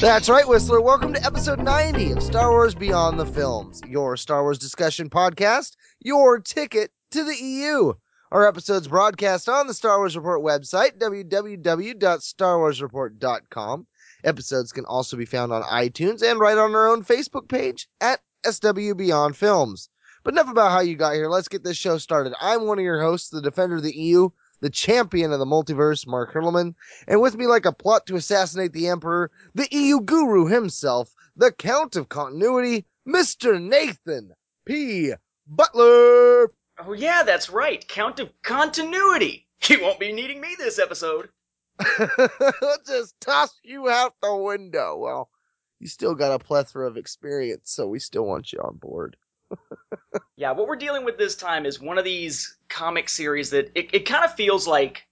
That's right, Whistler. Welcome to episode 90 of Star Wars Beyond the Films, your Star Wars discussion podcast, your ticket to the EU. Our episodes broadcast on the Star Wars Report website, www.starwarsreport.com. Episodes can also be found on iTunes and right on our own Facebook page at SW Beyond Films. But enough about how you got here. Let's get this show started. I'm one of your hosts, the defender of the EU, the champion of the multiverse, Mark Hurlman, and with me like a plot to assassinate the Emperor, the EU guru himself, the Count of Continuity, Mr. Nathan P. Butler. Oh, yeah, that's right. Count of Continuity. He won't be needing me this episode. Just toss you out the window. Well, you still got a plethora of experience, so we still want you on board. Yeah, what we're dealing with this time is one of these comic series that it, it kind of feels like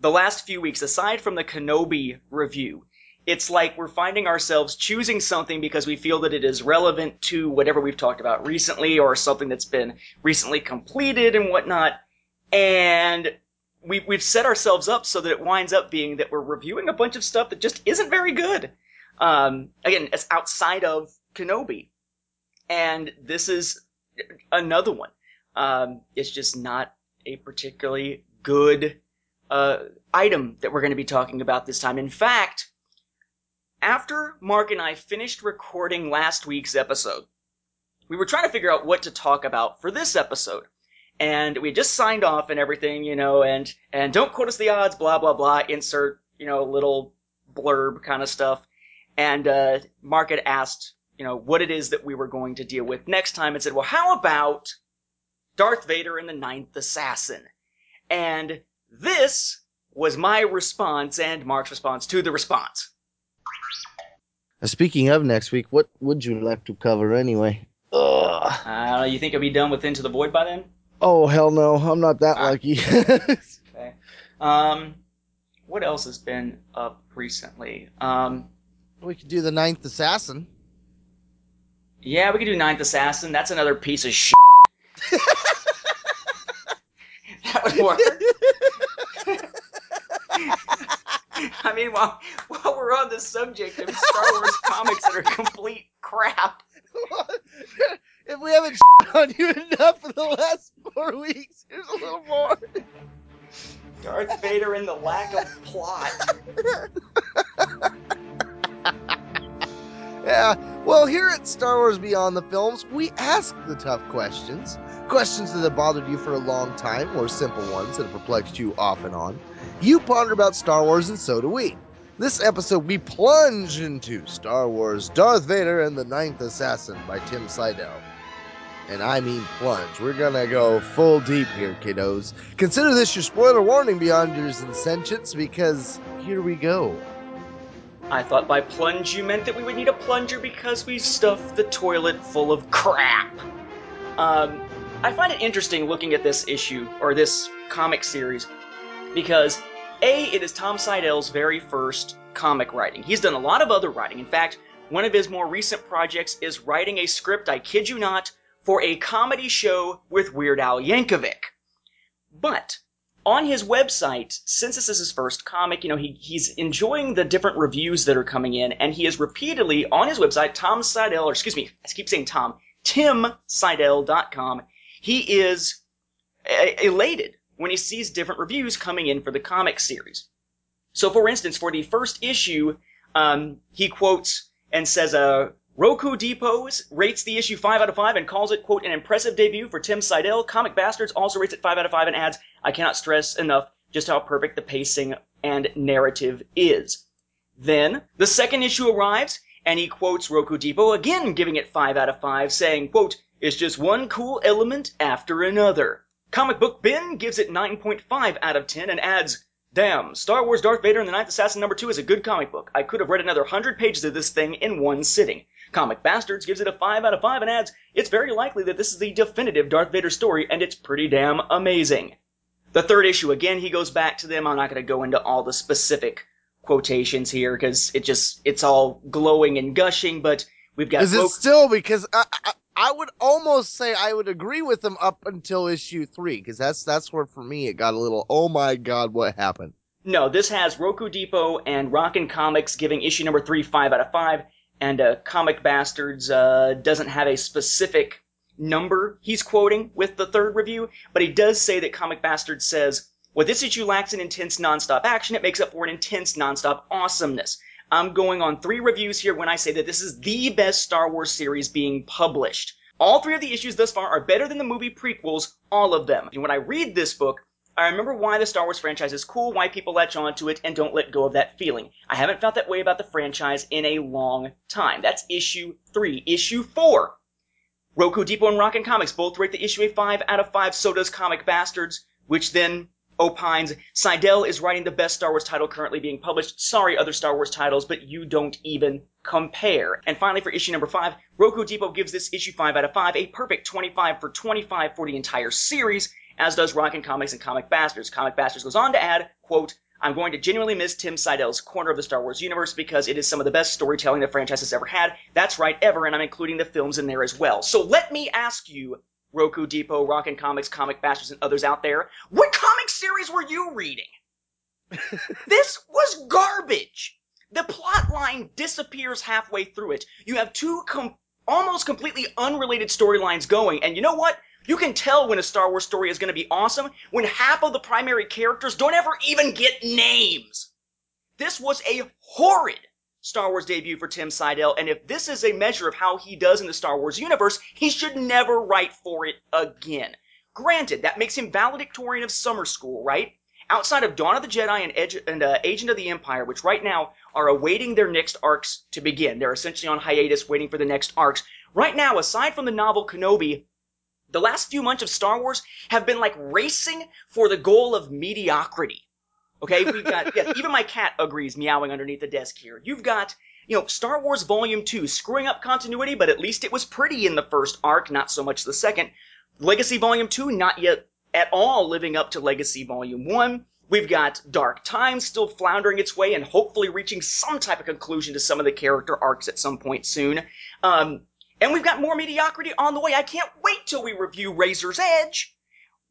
the last few weeks, aside from the Kenobi review, it's like we're finding ourselves choosing something because we feel that it is relevant to whatever we've talked about recently or something that's been recently completed and whatnot. And we, we've set ourselves up so that it winds up being that we're reviewing a bunch of stuff that just isn't very good. Um, again, it's outside of Kenobi. And this is another one. Um, it's just not a particularly good uh, item that we're going to be talking about this time. In fact, after Mark and I finished recording last week's episode, we were trying to figure out what to talk about for this episode and we just signed off and everything, you know, and and don't quote us the odds, blah blah blah. Insert, you know, little blurb kind of stuff. And uh, Mark had asked, you know, what it is that we were going to deal with next time, and said, well, how about Darth Vader and the Ninth Assassin? And this was my response and Mark's response to the response. Speaking of next week, what would you like to cover anyway? Ugh. Uh, you think I'll be done with Into the Void by then? Oh hell no, I'm not that ah. lucky. okay. Um, what else has been up recently? Um, we could do the Ninth Assassin. Yeah, we could do Ninth Assassin. That's another piece of shit. that would work. I mean, while while we're on the subject of Star Wars comics that are complete crap, if we haven't on you enough for the last four weeks, here's a little more. Darth Vader and the lack of plot. yeah, well, here at Star Wars Beyond the Films, we ask the tough questions. Questions that have bothered you for a long time, or simple ones that have perplexed you off and on. You ponder about Star Wars, and so do we. This episode, we plunge into Star Wars Darth Vader and the Ninth Assassin by Tim Siedell and I mean plunge. We're gonna go full deep here, kiddos. Consider this your spoiler warning beyond your sentience, because here we go. I thought by plunge you meant that we would need a plunger because we stuffed the toilet full of crap. Um, I find it interesting looking at this issue, or this comic series, because A, it is Tom Siedell's very first comic writing. He's done a lot of other writing. In fact, one of his more recent projects is writing a script, I kid you not, for a comedy show with Weird Al Yankovic. But on his website, since this is his first comic, you know, he, he's enjoying the different reviews that are coming in, and he is repeatedly on his website, Tom Siedell, or excuse me, I keep saying Tom, TimSiedell.com, he is elated when he sees different reviews coming in for the comic series. So, for instance, for the first issue, um, he quotes and says, uh, Roqoo Depots rates the issue 5 out of 5 and calls it, quote, an impressive debut for Tim Siedell. Comic Bastards also rates it 5 out of 5 and adds, I cannot stress enough just how perfect the pacing and narrative is. Then, the second issue arrives, and he quotes Roqoo Depot again giving it 5 out of 5, saying, quote, it's just one cool element after another. Comic Book Bin gives it 9.5 out of 10 and adds, Damn, Star Wars Darth Vader and the Ninth Assassin number 2 is a good comic book. I could have read another 100 pages of this thing in one sitting. Comic Bastards gives it a 5 out of 5 and adds, It's very likely that this is the definitive Darth Vader story, and it's pretty damn amazing. The third issue, again, he goes back to them. I'm not going to go into all the specific quotations here because it just, it's all glowing and gushing, but we've got. Is it still because I, I I would almost say I would agree with them up until issue three because that's that's where for me it got a little oh my god what happened. No, this has Roqoo Depot and Rockin' Comics giving issue number three five out of five, and uh, Comic Bastards uh, doesn't have a specific number he's quoting with the third review, but he does say that Comic Bastards says, "What this issue lacks in intense nonstop action, it makes up for in intense nonstop awesomeness." I'm going on three reviews here when I say that this is the best Star Wars series being published. All three of the issues thus far are better than the movie prequels, all of them. And when I read this book, I remember why the Star Wars franchise is cool, why people latch onto it, and don't let go of that feeling. I haven't felt that way about the franchise in a long time. That's issue three. Issue four. Roqoo Depot and Rockin' Comics both rate the issue a 5 out of 5, so does Comic Bastards, which then opines Siedell is writing the best Star Wars title currently being published. Sorry, other Star Wars titles, but you don't even compare. And finally, for issue number 5, Roqoo Depot gives this issue 5 out of 5, a perfect 25 for 25 for the entire series, as does Rockin' Comics and Comic Bastards. Comic Bastards goes on to add, quote, I'm going to genuinely miss Tim Siedell's corner of the Star Wars universe because it is some of the best storytelling the franchise has ever had. That's right, ever, and I'm including the films in there as well. So let me ask you, Roqoo Depot, Rockin' Comics, Comic Bastards, and others out there, what comic series were you reading? this was garbage. The plot line disappears halfway through it. You have two com- almost completely unrelated storylines going, and you know what? You can tell when a Star Wars story is going to be awesome when half of the primary characters don't ever even get names. This was a horrid Star Wars debut for Tim Siedell, and if this is a measure of how he does in the Star Wars universe, he should never write for it again. Granted, that makes him valedictorian of summer school, right? Outside of Dawn of the Jedi and, and uh, Agent of the Empire, which right now are awaiting their next arcs to begin, they're essentially on hiatus waiting for the next arcs. Right now, aside from the novel Kenobi, the last few months of Star Wars have been like racing for the goal of mediocrity. Okay, we've got yes, even my cat agrees, meowing underneath the desk here. You've got you know Star Wars Volume Two screwing up continuity, but at least it was pretty in the first arc, not so much the second. Legacy Volume Two, not yet at all living up to Legacy Volume One. We've got Dark Times still floundering its way and hopefully reaching some type of conclusion to some of the character arcs at some point soon. Um, and we've got more mediocrity on the way. I can't wait till we review Razor's Edge.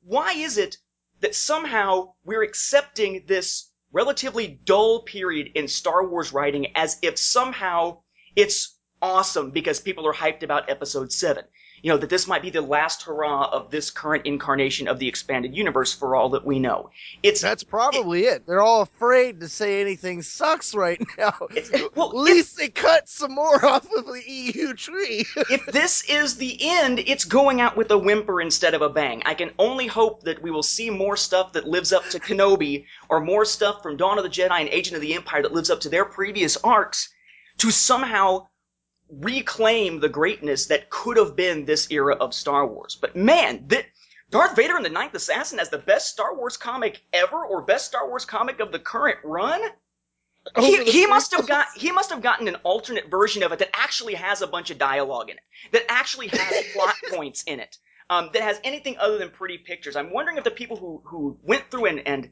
Why is it that somehow we're accepting this relatively dull period in Star Wars writing as if somehow it's awesome because people are hyped about episode 7? You know, that this might be the last hurrah of this current incarnation of the expanded universe for all that we know. It's That's probably it. They're all afraid to say anything sucks right now. Well, At least they cut some more off of the EU tree. if this is the end, it's going out with a whimper instead of a bang. I can only hope that we will see more stuff that lives up to Kenobi, or more stuff from Dawn of the Jedi and Agent of the Empire that lives up to their previous arcs, to somehow reclaim the greatness that could have been this era of Star Wars. But man, that Darth Vader and the Ninth Assassin as the best Star Wars comic ever, or best Star Wars comic of the current run? He, he must have got he must have gotten an alternate version of it that actually has a bunch of dialogue in it, that actually has plot points in it, um, that has anything other than pretty pictures. I'm wondering if the people who who went through and and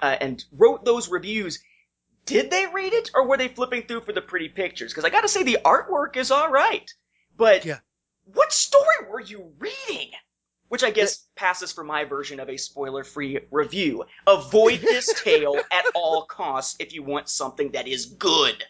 uh, and wrote those reviews did they read it or were they flipping through for the pretty pictures? Because I got to say the artwork is all right, but Yeah. what story were you reading? Which I guess passes for my version of a spoiler-free review. Avoid this tale at all costs if you want something that is good.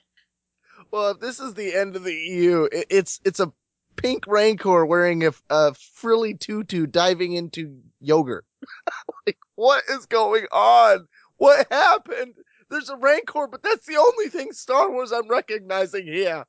Well, if this is the end of the EU, it, it's it's a pink rancor wearing a, a frilly tutu diving into yogurt. like, what is going on? What happened? There's a rancor, but that's the only thing Star Wars I'm recognizing here.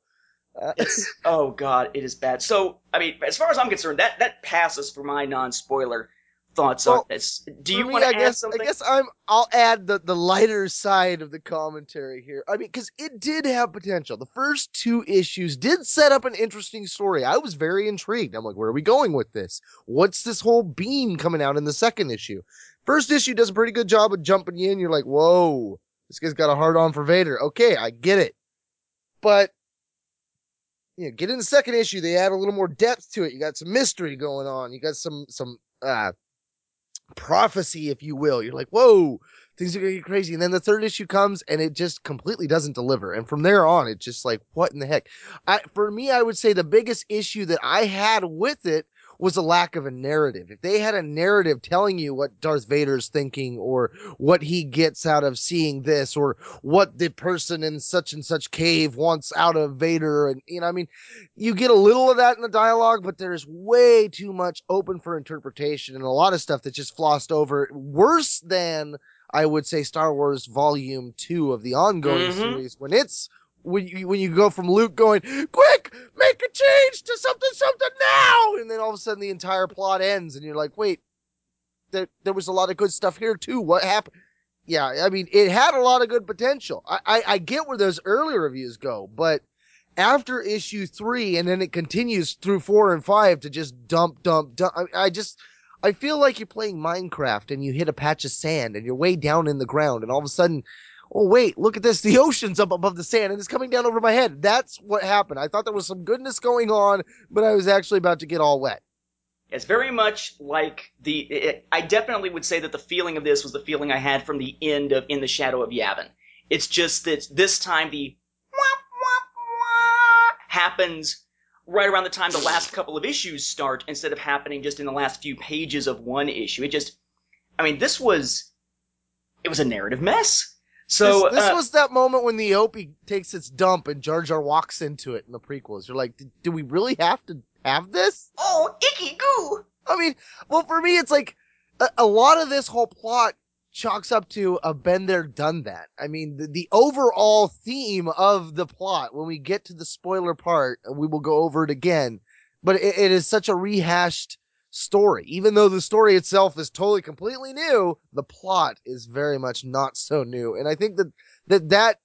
Uh, It's oh god, it is bad. So I mean, as far as I'm concerned, that that passes for my non-spoiler thoughts on this. Do you want to add guess, something? I guess I'm. I'll add the the lighter side of the commentary here. I mean, because it did have potential. The first two issues did set up an interesting story. I was very intrigued. I'm like, where are we going with this? What's this whole beam coming out in the second issue? First issue does a pretty good job of jumping you in. You're like, whoa, this guy's got a hard on for Vader. Okay, I get it. But you know, get in the second issue, they add a little more depth to it. You got some mystery going on. You got some some uh prophecy, if you will. You're like, whoa, things are gonna get crazy. And then the third issue comes and it just completely doesn't deliver. And from there on, it's just like, what in the heck? I for me, I would say the biggest issue that I had with it was a lack of a narrative. If they had a narrative telling you what Darth Vader's thinking or what he gets out of seeing this or what the person in such and such cave wants out of Vader and you know I mean you get a little of that in the dialogue but there's way too much open for interpretation and a lot of stuff that just flossed over worse than I would say Star Wars Volume 2 of the ongoing Mhm. series when it's when you when you go from Luke going, quick, make a change to something something now, and then all of a sudden the entire plot ends, and you're like, wait, there there was a lot of good stuff here too. What happened? Yeah, I mean, it had a lot of good potential. I I, I get where those early reviews go, but after issue three, and then it continues through four and five to just dump, dump, dump. I, I just. I feel like you're playing Minecraft and you hit a patch of sand and you're way down in the ground and all of a sudden oh wait, look at this. The ocean's up above the sand and it's coming down over my head. That's what happened. I thought there was some goodness going on, but I was actually about to get all wet. It's very much like the. It, I definitely would say that the feeling of this was the feeling I had from the end of In the Shadow of Yavin. It's just that this time the happens right around the time the last couple of issues start instead of happening just in the last few pages of one issue. It just. I mean, this was. It was a narrative mess. So this, this uh, was that moment when the eopie takes its dump and Jar Jar walks into it in the prequels. You're like, do we really have to have this? oh, icky goo. I mean, well, for me, it's like a, a lot of this whole plot chalks up to a been there, done that. I mean, the, the overall theme of the plot, when we get to the spoiler part, we will go over it again, but it, it is such a rehashed story. Even though the story itself is totally completely new, the plot is very much not so new. And I think that, that, that,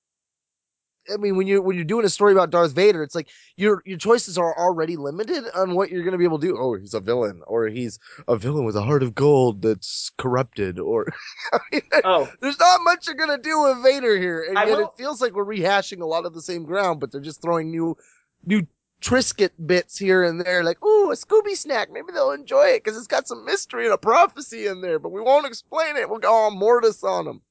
I mean, when you're when you're doing a story about Darth Vader, it's like your your choices are already limited on what you're going to be able to do. Oh, he's a villain, or he's a villain with a heart of gold that's corrupted, or I mean, Oh, there's not much you're gonna do with Vader here, and I yet will- it feels like we're rehashing a lot of the same ground, but they're just throwing new, new Triscuit bits here and there, like ooh, a Scooby snack. Maybe they'll enjoy it because it's got some mystery and a prophecy in there, but we won't explain it. We'll go all Mortis on them.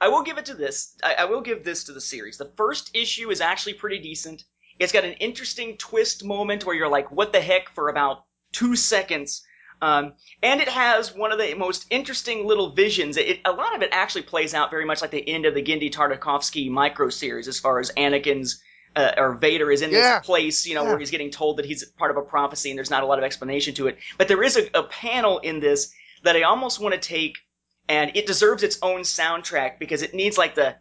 I will give it to this. I, I will give this to the series. The first issue is actually pretty decent. It's got an interesting twist moment where you're like, what the heck, for about two seconds. Um, and it has one of the most interesting little visions. It, a lot of it actually plays out very much like the end of the Genndy Tartakovsky micro series, as far as Anakin's uh, or Vader is in Yeah. this place, you know, Yeah. where he's getting told that he's part of a prophecy, and there's not a lot of explanation to it. But there is a, a panel in this that I almost want to take and it deserves its own soundtrack because it needs like the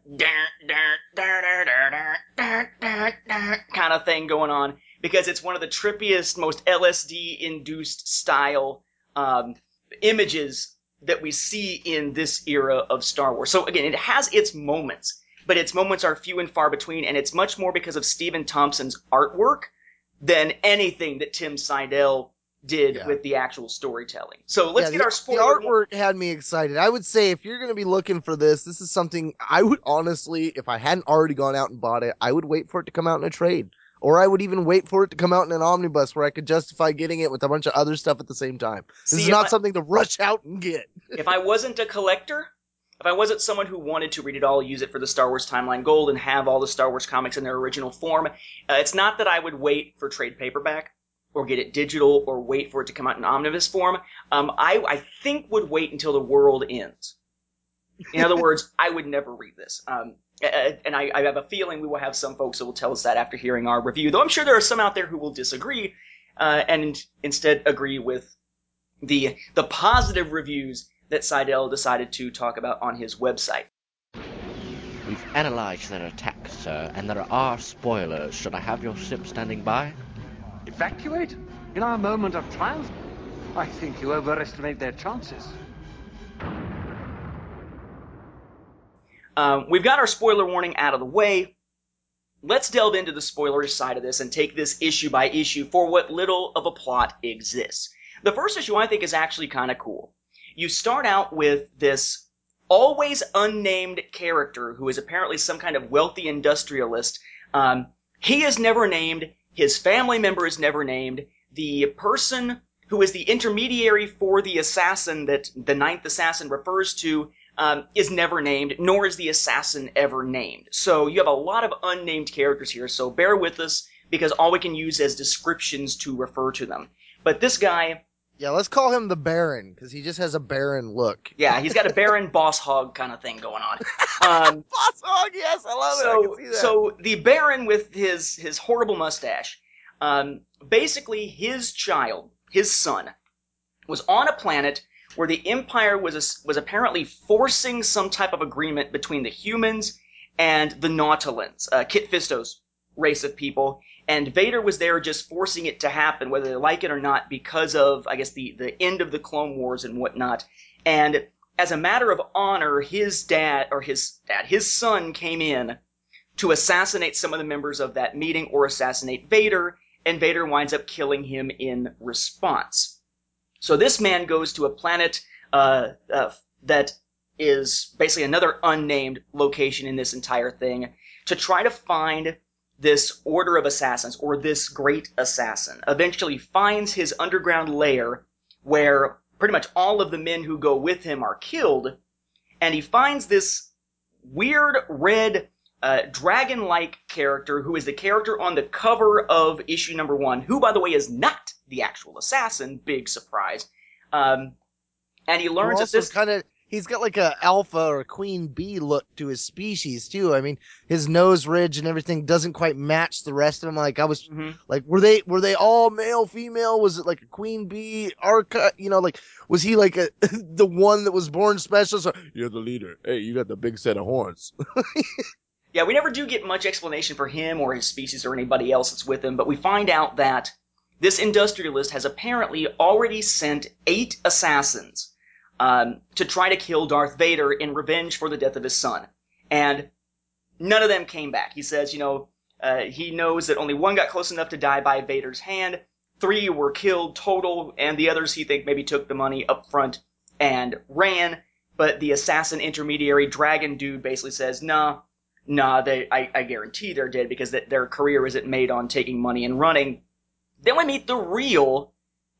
kind of thing going on because it's one of the trippiest, most LSD induced style um, images that we see in this era of Star Wars. So again, it has its moments, but its moments are few and far between, and it's much more because of Stephen Thompson's artwork than anything that Tim Siedell did Yeah. with the actual storytelling. So let's Yeah, get the, our the spoiler. artwork had me excited. I would say if you're going to be looking for this, this is something I would honestly, if I hadn't already gone out and bought it, I would wait for it to come out in a trade. Or I would even wait for it to come out in an omnibus where I could justify getting it with a bunch of other stuff at the same time. This See, is not I- something to rush out and get. if I wasn't a collector, if I wasn't someone who wanted to read it all, use it for the Star Wars Timeline Gold, and have all the Star Wars comics in their original form, uh, it's not that I would wait for trade paperback or get it digital or wait for it to come out in omnibus form. Um, I, I think would wait until the world ends. In other words, I would never read this. Um, and I, I have a feeling we will have some folks who will tell us that after hearing our review, though I'm sure there are some out there who will disagree uh, and instead agree with the the positive reviews that Siedell decided to talk about on his website. We've analyzed their attack, sir, and there are spoilers. Should I have your ship standing by? Evacuate? In our moment of triumph? I think you overestimate their chances. Um, we've got our spoiler warning out of the way. Let's delve into the spoiler side of this and take this issue by issue for what little of a plot exists. The first issue I think is actually kind of cool. You start out with this always unnamed character who is apparently some kind of wealthy industrialist. Um, he is never named, His family member is never named. The person who is the intermediary for the assassin that the ninth assassin refers to um, is never named, nor is the assassin ever named. So you have a lot of unnamed characters here, so bear with us because all we can use as descriptions to refer to them. But this guy, Yeah, let's call him the Baron because he just has a Baron look. yeah, he's got a Baron boss hog kind of thing going on. Um, Boss hog, yes, I love it. I so, can see that. so the Baron with his his horrible mustache, um, basically his child, his son, was on a planet where the Empire was was apparently forcing some type of agreement between the humans and the Nautolans, uh, Kit Fisto's race of people, and Vader was there just forcing it to happen, whether they like it or not, because of I guess the the end of the Clone Wars and whatnot, and as a matter of honor, his dad or his dad, his son came in to assassinate some of the members of that meeting or assassinate Vader, and Vader winds up killing him in response. So this man goes to a planet uh, uh, that is basically another unnamed location in this entire thing to try to find this order of assassins or this great assassin. Eventually finds his underground lair where pretty much all of the men who go with him are killed, and he finds this weird red uh, dragon-like character who is the character on the cover of issue number one, who, by the way, is not the actual assassin. Big surprise. Um, and he learns that this. kind of he's got like a alpha or a queen bee look to his species too. I mean, his nose ridge and everything doesn't quite match the rest of them. Like I was Mhm. like, were they were they all male, female? Was it like a queen bee arca? You know, like was he like a the one that was born special? So you're the leader. Hey, you got the big set of horns. Yeah, we never do get much explanation for him or his species or anybody else that's with him, but we find out that this industrialist has apparently already sent eight assassins um, to try to kill Darth Vader in revenge for the death of his son. And none of them came back. He says, you know, uh, he knows that only one got close enough to die by Vader's hand, three were killed total, and the others he think maybe took the money up front and ran. But the assassin intermediary dragon dude basically says, nah, nah, they, I, I guarantee they're dead because th- their career isn't made on taking money and running. Then we meet the real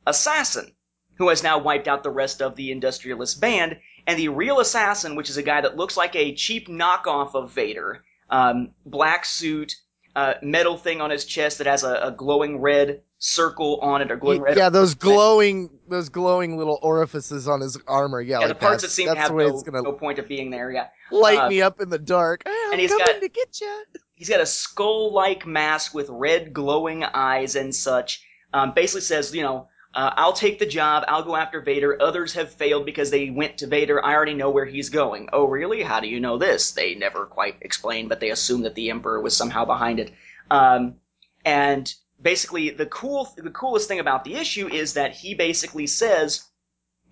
assassin, who has now wiped out the rest of the industrialist band, and the real assassin, which is a guy that looks like a cheap knockoff of Vader, um, black suit, uh, metal thing on his chest that has a, a glowing red circle on it, or glowing red. yeah, those glowing those glowing little orifices on his armor. Yeah, Yeah, like the parts that seem to have no, gonna no point of being there. Yeah, light uh, me up in the dark. Hey, I'm and he's coming got- to get you. He's got a skull-like mask with red glowing eyes and such. Um, basically says, you know, uh, I'll take the job. I'll go after Vader. Others have failed because they went to Vader. I already know where he's going. Oh, really? How do you know this? They never quite explain, but they assume that the Emperor was somehow behind it. Um, and basically, the cool, the coolest thing about the issue is that he basically says,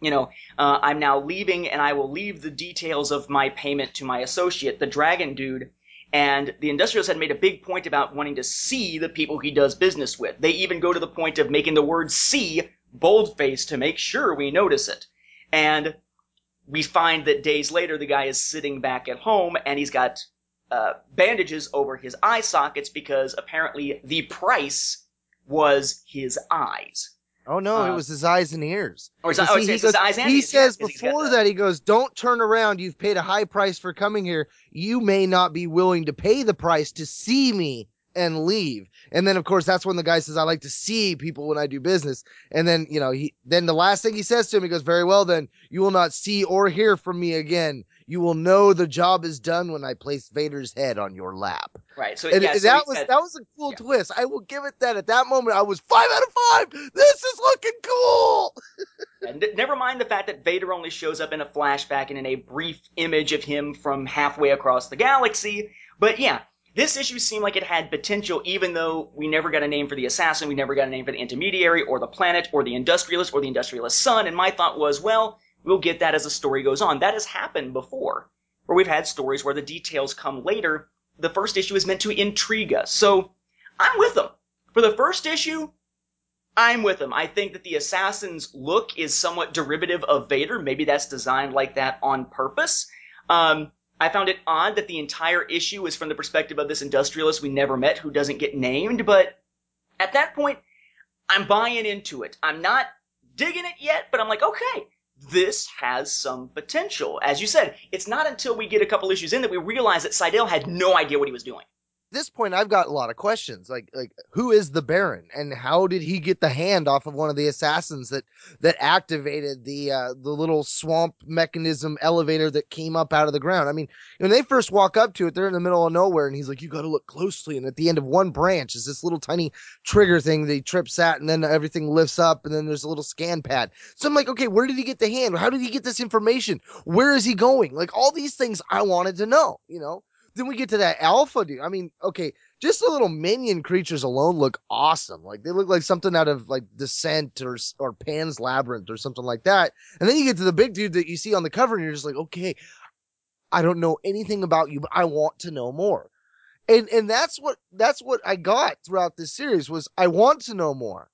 you know, uh, I'm now leaving, and I will leave the details of my payment to my associate, the Dragon Dude. And the industrialist had made a big point about wanting to see the people he does business with. They even go to the point of making the word see boldface to make sure we notice it. And we find that days later, the guy is sitting back at home and he's got uh, bandages over his eye sockets because apparently the price was his eyes. Oh no, it Uh, was his eyes and ears. Or his, oh, see, it's he his goes- eyes and he ears, says yeah, 'cause he's got before that he goes don't turn around. You've paid a high price for coming here. You may not be willing to pay the price to see me and leave. And then of course that's when the guy says i like to see people when i do business. And then you know he then the last thing he says to him he goes very well then. You will not see or hear from me again you will know the job is done when i place vader's head on your lap Right. So and yeah, and so that was said- that was a cool Yeah. twist i will give it that at that moment i was five out of five this is looking cool And n- never mind the fact that Vader only shows up in a flashback and in a brief image of him from halfway across the galaxy. But yeah, this issue seemed like it had potential, even though we never got a name for the assassin, we never got a name for the intermediary, or the planet, or the industrialist, or the industrialist son. And my thought was, well, we'll get that as the story goes on. That has happened before, where we've had stories where the details come later. The first issue is meant to intrigue us. So I'm with them. For the first issue, I'm with them. I think that the assassin's look is somewhat derivative of Vader. Maybe that's designed like that on purpose. Um, I found it odd that the entire issue is from the perspective of this industrialist we never met who doesn't get named, but At that point, I'm buying into it. I'm not digging it yet, but I'm like, okay, this has some potential. As you said, it's not until we get a couple issues in that we realize that Siedell had no idea what he was doing. This point, I've got a lot of questions. Like, like who is the Baron, and how did he get the hand off of one of the assassins that that activated the uh, the little swamp mechanism elevator that came up out of the ground? I mean, when they first walk up to it, they're in the middle of nowhere, and he's like, "You got to look closely." And at the end of one branch is this little tiny trigger thing that he trips at, and then everything lifts up, and then there's a little scan pad. So I'm like, okay, where did he get the hand? How did he get this information? Where is he going? Like all these things I wanted to know, you know. Then we get to that alpha dude. I mean, okay, just the little minion creatures alone look awesome. Like they look like something out of like Descent or or Pan's Labyrinth or something like that. And then you get to the big dude that you see on the cover, and you're just like, okay, I don't know anything about you, but I want to know more. And and that's what that's what I got throughout this series was I want to know more.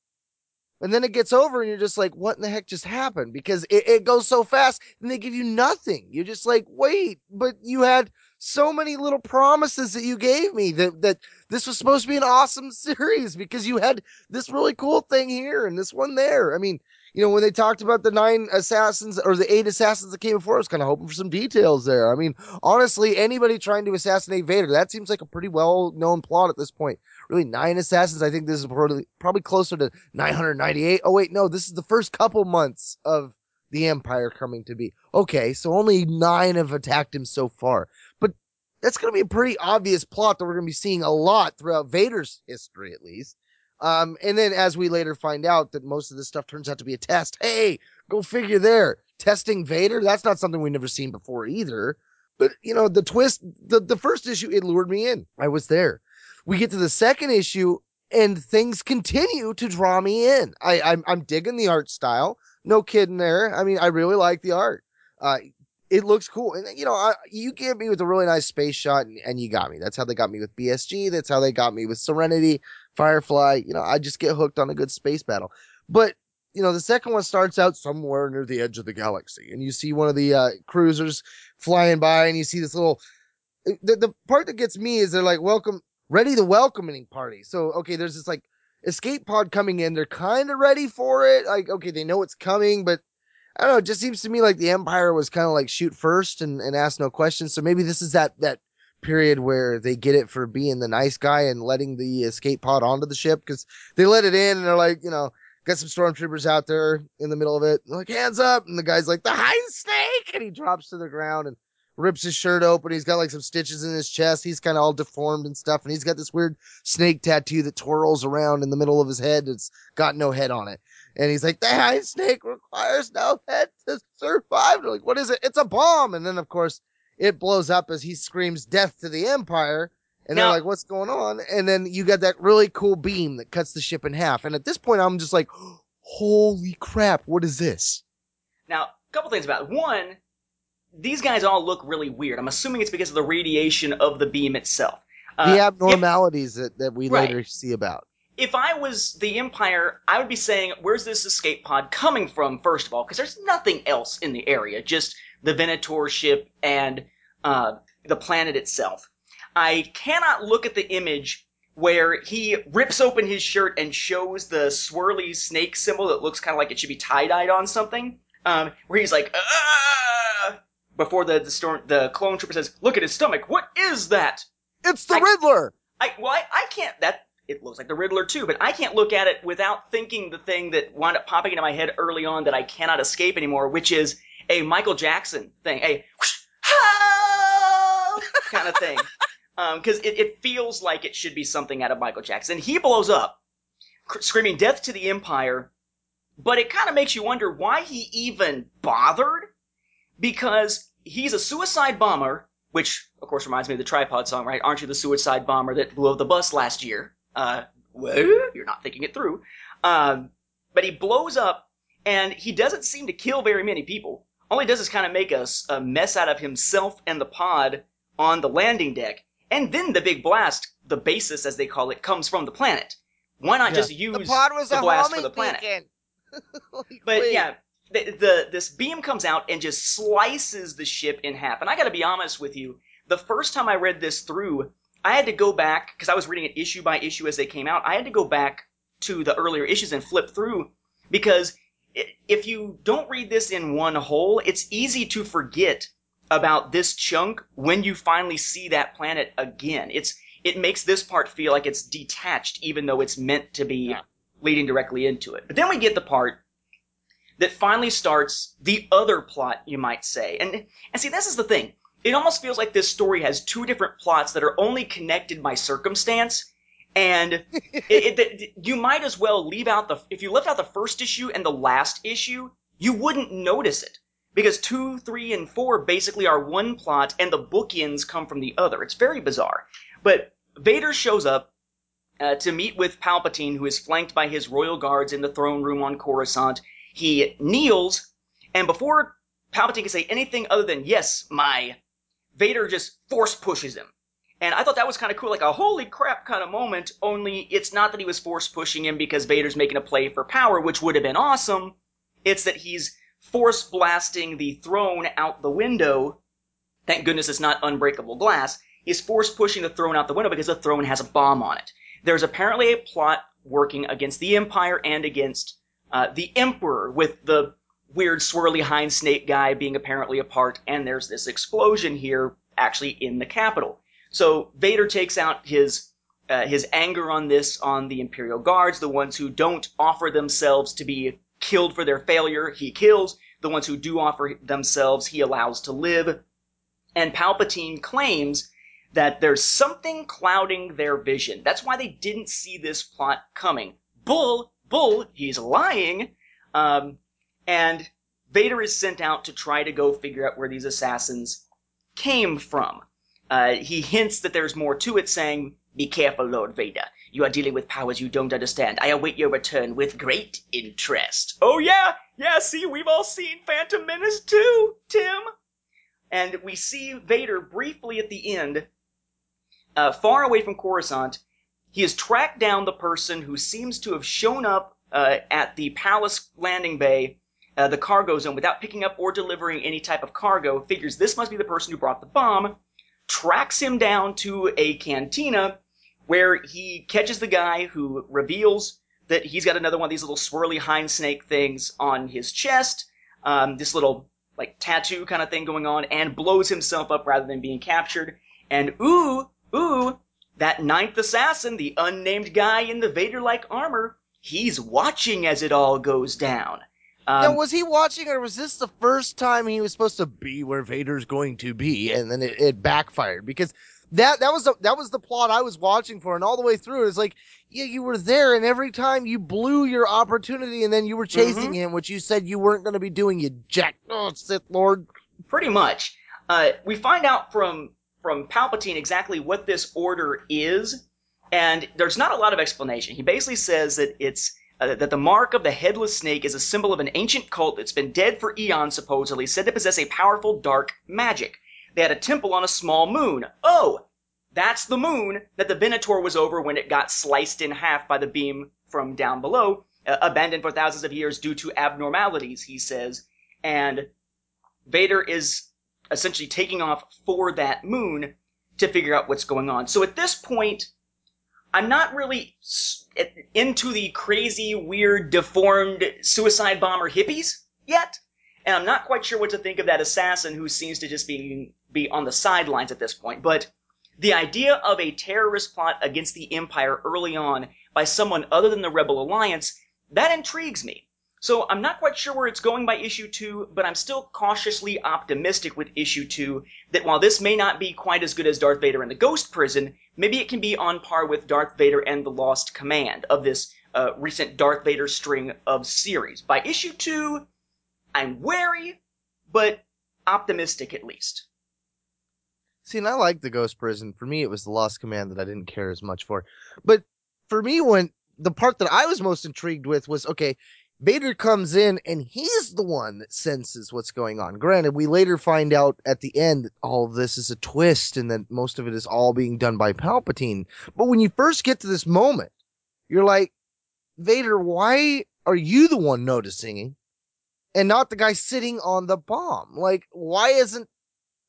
And then it gets over and you're just like, what in the heck just happened? Because it, it goes so fast and they give you nothing. You're just like, wait, but you had so many little promises that you gave me that that this was supposed to be an awesome series because you had this really cool thing here and this one there. I mean, you know, when they talked about the nine assassins or the eight assassins that came before, I was kind of hoping for some details there. I mean, honestly, anybody trying to assassinate Vader, that seems like a pretty well known plot at this point. Really, nine assassins. I think this is probably probably closer to 998. Oh wait, no, this is the first couple months of the Empire coming to be. Okay, so only nine have attacked him so far. But that's going to be a pretty obvious plot that we're going to be seeing a lot throughout Vader's history, at least. Um, and then as we later find out that most of this stuff turns out to be a test. Hey, go figure there. Testing Vader, that's not something we've never seen before either. But you know, the twist, the, the first issue, it lured me in. I was there. We get to the second issue and things continue to draw me in. I, I'm, I'm digging the art style. No kidding there. I mean, I really like the art. Uh, it looks cool. And you know, I, you gave me with a really nice space shot and, and, you got me. That's how they got me with BSG. That's how they got me with Serenity, Firefly. You know, I just get hooked on a good space battle. But, you know, the second one starts out somewhere near the edge of the galaxy and you see one of the, uh, cruisers flying by and you see this little, the, the part that gets me is they're like, welcome, ready the welcoming party. So, okay, there's this like escape pod coming in. They're kind of ready for it. Like, okay, they know it's coming, but I don't know. It just seems to me like the Empire was kind of like shoot first and, and ask no questions. So maybe this is that, that period where they get it for being the nice guy and letting the escape pod onto the ship because they let it in and they're like, you know, got some stormtroopers out there in the middle of it. Like, hands up. And the guy's like, the hind snake. And he drops to the ground and rips his shirt open. He's got like some stitches in his chest. He's kind of all deformed and stuff. And he's got this weird snake tattoo that twirls around in the middle of his head. It's got no head on it. And he's like, the hind snake requires no head to survive. They're like, what is it? It's a bomb. And then, of course, it blows up as he screams death to the empire. And Now- they're like, what's going on? And then you got that really cool beam that cuts the ship in half. And at this point, I'm just like, holy crap, what is this? Now, a couple things about it. One, these guys all look really weird. I'm assuming it's because of the radiation of the beam itself. Uh, the if- abnormalities that, that we Right. later see about. If I was the Empire, I would be saying, where's this escape pod coming from, first of all? Because there's nothing else in the area, just the Venator ship and uh, the planet itself. I cannot look at the image where he rips open his shirt and shows the swirly snake symbol that looks kind of like it should be tie-dyed on something. Um, where he's like, ah! Before the, the storm, the clone trooper says, look at his stomach, what is that? It's the I- Riddler! I well, I, I can't. That it looks like the Riddler too, but I can't look at it without thinking the thing that wound up popping into my head early on that I cannot escape anymore, which is a Michael Jackson thing, a whoosh, "Help!" kind of thing, um, because it, it feels like it should be something out of Michael Jackson. He blows up, cr- screaming "Death to the Empire," but it kind of makes you wonder why he even bothered, because he's a suicide bomber which of course reminds me of the tripod song, right? Aren't you the suicide bomber that blew up the bus last year? Uh, well, you're not thinking it through. Um, but he blows up, and he doesn't seem to kill very many people. All he does is kind of make a mess out of himself and the pod on the landing deck, and then the big blast, the basis as they call it, comes from the planet. Why not Yeah. just use the pod was the a blast for the planet? Like, But wait. yeah, the, the this beam comes out and just slices the ship in half. And I got to be honest with you, the first time I read this through, I had to go back because I was reading it issue by issue as they came out. I had to go back to the earlier issues and flip through because if you don't read this in one whole, it's easy to forget about this chunk when you finally see that planet again. It's it makes this part feel like it's detached, even though it's meant to be Yeah. leading directly into it. But then we get the part that finally starts the other plot, you might say. And and see, this is the thing. It almost feels like this story has two different plots that are only connected by circumstance. And it, it, it- you might as well leave out the if you left out the first issue and the last issue, you wouldn't notice it because two, three, and four basically are one plot, and the bookends come from the other. It's very bizarre. But Vader shows up uh, to meet with Palpatine, who is flanked by his royal guards in the throne room on Coruscant. He kneels, and before Palpatine can say anything other than "Yes, my," Vader just force pushes him. And I thought that was kind of cool, like a holy crap kind of moment. Only it's not that he was force pushing him because Vader's making a play for power, which would have been awesome. It's that he's force blasting the throne out the window. Thank goodness it's not unbreakable glass. He's force pushing the throne out the window because the throne has a bomb on it. There's apparently a plot working against the Empire and against uh, the Emperor, with the weird swirly hind snake guy being apparently a part, and there's this explosion here actually in the capital. So Vader takes out his uh, his anger on this on the Imperial Guards, the ones who don't offer themselves to be killed for their failure, he kills. The ones who do offer themselves, he allows to live. And Palpatine claims that there's something clouding their vision. That's why they didn't see this plot coming. Bull, Bull, he's lying. Um, and Vader is sent out to try to go figure out where these assassins came from. Uh, he hints that there's more to it, saying, Be careful, Lord Vader. You are dealing with powers you don't understand. I await your return with great interest. Oh, yeah, yeah, see, we've all seen Phantom Menace too, Tim. And we see Vader briefly at the end, uh, far away from Coruscant. He has tracked down the person who seems to have shown up uh, at the palace landing bay, uh, the cargo zone, without picking up or delivering any type of cargo. Figures this must be the person who brought the bomb. Tracks him down to a cantina where he catches the guy who reveals that he's got another one of these little swirly hind snake things on his chest. Um, this little like tattoo kind of thing going on, and blows himself up rather than being captured. And ooh, ooh, that ninth assassin, the unnamed guy in the Vader-like armor, he's watching as it all goes down. Um, now, was he watching, or was this the first time he was supposed to be where Vader's going to be, and then it, it backfired? Because that that was the that was the plot I was watching for, and all the way through, it's like, yeah, you were there, and every time you blew your opportunity, and then you were chasing him, which you said you weren't going to be doing, you jack, oh Sith Lord. pretty much. Uh, we find out from from Palpatine exactly what this order is, and there's not a lot of explanation. He basically says that it's uh, that the mark of the headless snake is a symbol of an ancient cult that's been dead for eons, supposedly said to possess a powerful dark magic. They had a temple on a small moon. Oh, that's the moon that the Venator was over when it got sliced in half by the beam from down below, uh, abandoned for thousands of years due to abnormalities, he says. And Vader is essentially taking off for that moon to figure out what's going on. So at this point, I'm not really into the crazy, weird, deformed suicide bomber hippies yet, and I'm not quite sure what to think of that assassin who seems to just be be on the sidelines at this point. But the idea of a terrorist plot against the Empire early on by someone other than the Rebel Alliance that intrigues me. So I'm not quite sure where it's going by issue two, but I'm still cautiously optimistic with issue two that while this may not be quite as good as Darth Vader and the Ghost Prison, maybe it can be on par with Darth Vader and the Lost Command of this uh, recent Darth Vader string of series. By issue two, I'm wary, but optimistic at least. See, and I like the Ghost Prison. For me, it was the Lost Command that I didn't care as much for. But for me, when the part that I was most intrigued with was okay, Vader comes in and he's the one that senses what's going on. Granted, we later find out at the end that all of this is a twist and that most of it is all being done by Palpatine. But when you first get to this moment, you're like, Vader, why are you the one noticing and not the guy sitting on the bomb? Like, why isn't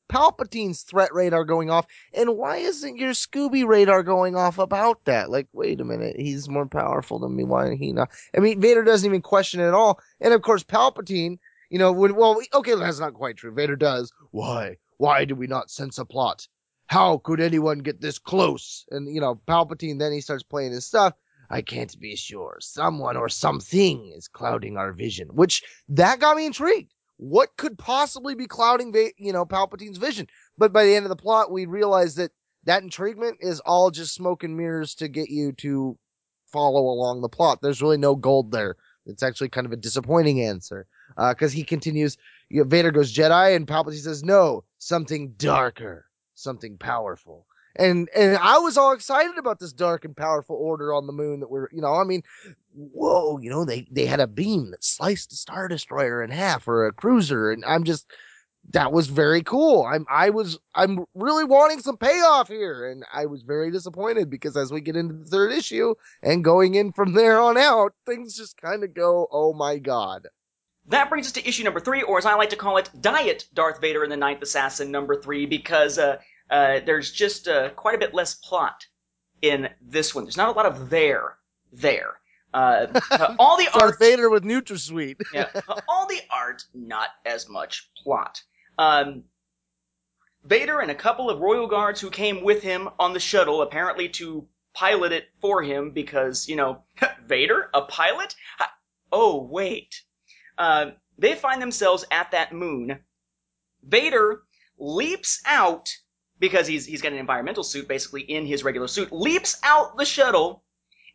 Palpatine's threat radar going off? And why isn't your Scooby radar going off about that? Like, wait a minute, he's more powerful than me. Why he not? I mean, Vader doesn't even question it at all. And of course, Palpatine, you know, when, well, okay, that's not quite true. Vader does. Why? Why do we not sense a plot? How could anyone get this close? And, you know, Palpatine, then he starts playing his stuff. I can't be sure. Someone or something is clouding our vision, which that got me intrigued. What could possibly be clouding, you know, Palpatine's vision? But by the end of the plot, we realize that that intriguement is all just smoke and mirrors to get you to follow along the plot. There's really no gold there. It's actually kind of a disappointing answer because uh, he continues. You know, Vader goes Jedi, and Palpatine says, "No, something darker, something powerful." And and I was all excited about this dark and powerful order on the moon that we're you know I mean whoa you know they they had a beam that sliced a star destroyer in half or a cruiser and I'm just that was very cool. I'm I was I'm really wanting some payoff here and I was very disappointed because as we get into the third issue and going in from there on out things just kind of go oh my god. That brings us to issue number three, or as I like to call it, Diet Darth Vader and the Ninth Assassin number three, because uh, uh, there's just uh, quite a bit less plot in this one. There's not a lot of there there. Uh, all the Darth art, Vader with NutraSweet. yeah, all the art, not as much plot. Um, Vader and a couple of royal guards who came with him on the shuttle, apparently to pilot it for him, because you know, Vader, a pilot? Oh wait, uh, they find themselves at that moon. Vader leaps out because he's he's got an environmental suit basically in his regular suit, leaps out the shuttle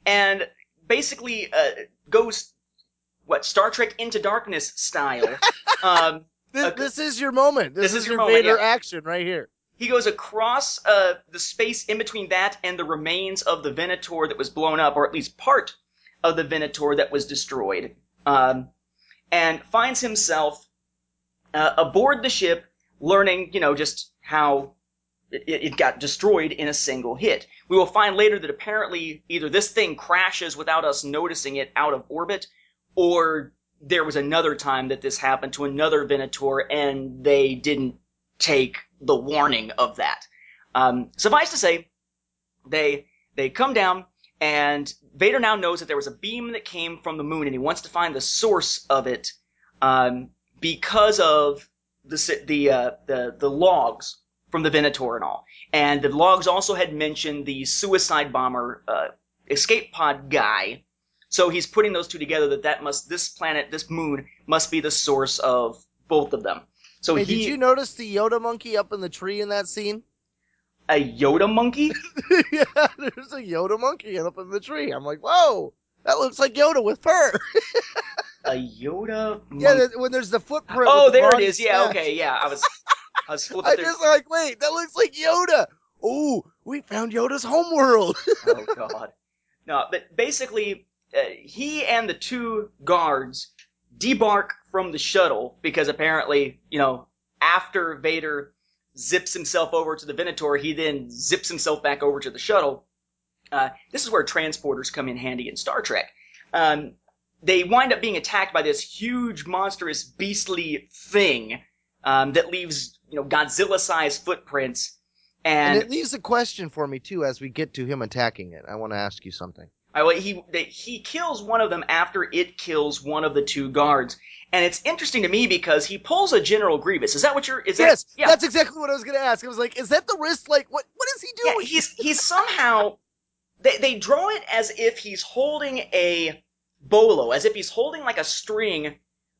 and basically uh, goes what Star Trek Into Darkness style. um, this, this, is your moment. This, this is, is your moment, Vader yeah. action right here. He goes across uh, the space in between that and the remains of the Venator that was blown up, or at least part of the Venator that was destroyed, um, and finds himself uh, aboard the ship, learning, you know, just how it, got destroyed in a single hit. We will find later that apparently either this thing crashes without us noticing it out of orbit, or there was another time that this happened to another Venator and they didn't take the warning of that. Um, suffice to say, they they come down and Vader now knows that there was a beam that came from the moon and he wants to find the source of it um, because of the the uh, the the logs from the Venator and all. And the logs also had mentioned the suicide bomber uh, escape pod guy. So he's putting those two together that that must this planet, this moon must be the source of both of them. So hey, he, did you notice the Yoda monkey up in the tree in that scene? A Yoda monkey? yeah, there's a Yoda monkey up in the tree. I'm like, whoa, that looks like Yoda with fur. a Yoda. Monkey. Yeah, when there's the footprint. Oh, the there it is. Yeah, okay, yeah. I was I was I just like, wait, that looks like Yoda. Oh, we found Yoda's homeworld. oh God, no. But basically, uh, he and the two guards debark from the shuttle because apparently, you know, after Vader zips himself over to the Venator, he then zips himself back over to the shuttle. Uh, this is where transporters come in handy in Star Trek. Um, they wind up being attacked by this huge, monstrous, beastly thing um, that leaves you know Godzilla-sized footprints. And, and, it leaves a question for me too as we get to him attacking it. I want to ask you something. I, he he kills one of them after it kills one of the two guards, and it's interesting to me because he pulls a General Grievous. Is that what you're? Is yes, that, yeah. that's exactly what I was going to ask. I was like, is that the wrist? Like, what what is he doing? Yeah, he's he's somehow they they draw it as if he's holding a bolo, as if he's holding like a string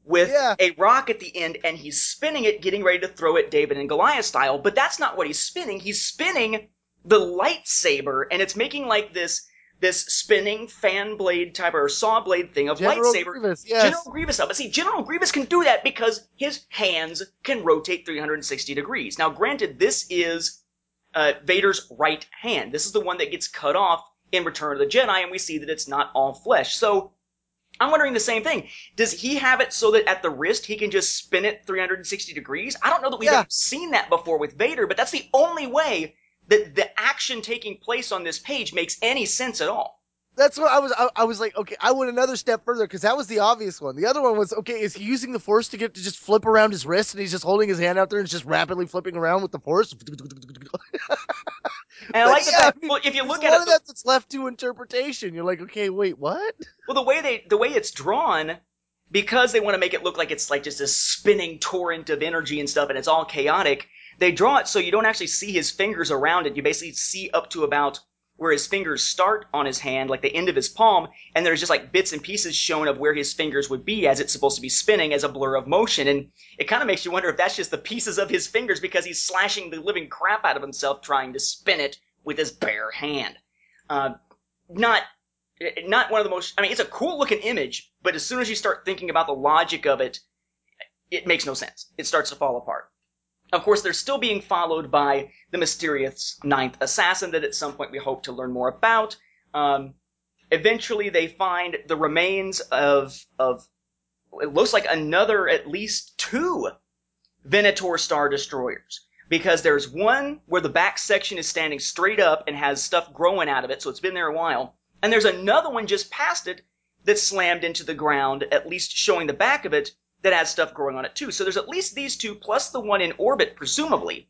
with yeah. a rock at the end and he's spinning it, getting ready to throw it David and Goliath style. But that's not what he's spinning. He's spinning the lightsaber and it's making like this this spinning fan blade type or saw blade thing of General lightsaber. Grievous, yes. General Grievous up. But see, General Grievous can do that because his hands can rotate 360 degrees. Now, granted, this is uh, Vader's right hand. This is the one that gets cut off in Return of the Jedi, and we see that it's not all flesh. So I'm wondering the same thing. Does he have it so that at the wrist he can just spin it 360 degrees? I don't know that we've Yeah. seen that before with Vader, but that's the only way that the action taking place on this page makes any sense at all. That's what I was. I, I was like, okay, I went another step further because that was the obvious one. The other one was, okay, is he using the force to get to just flip around his wrist and he's just holding his hand out there and just rapidly flipping around with the force? And I like the fact, I mean, well, if you look at it, that that's left to interpretation. You're like, okay, wait, what? Well, the way they the way it's drawn, because they want to make it look like it's like just a spinning torrent of energy and stuff, and it's all chaotic. They draw it so you don't actually see his fingers around it. You basically see up to about where his fingers start on his hand, like the end of his palm, and there's just like bits and pieces shown of where his fingers would be as it's supposed to be spinning as a blur of motion. And it kind of makes you wonder if that's just the pieces of his fingers because he's slashing the living crap out of himself trying to spin it with his bare hand. Uh, not not one of the most i mean it's a cool looking image but as soon as you start thinking about the logic of it it makes no sense it starts to fall apart of course they're still being followed by the mysterious ninth assassin that at some point we hope to learn more about. Um, eventually they find the remains of of it looks like another at least two venator star destroyers. Because there's one where the back section is standing straight up and has stuff growing out of it so it's been there a while. And there's another one just past it that slammed into the ground, at least showing the back of it, that has stuff growing on it too. So there's at least these two, plus the one in orbit, presumably.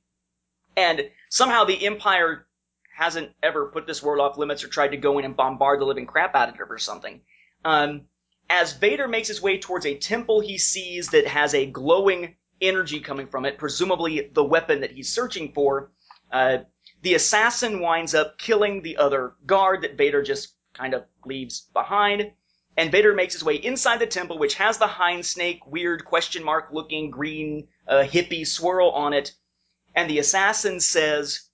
And somehow the Empire hasn't ever put this world off limits or tried to go in and bombard the living crap out of it or something. Um, as Vader makes his way towards a temple he sees that has a glowing energy coming from it, presumably the weapon that he's searching for, uh, the assassin winds up killing the other guard that Vader just kind of leaves behind. And Vader makes his way inside the temple, which has the hind snake, weird question mark looking green uh, hippie swirl on it. And the assassin says,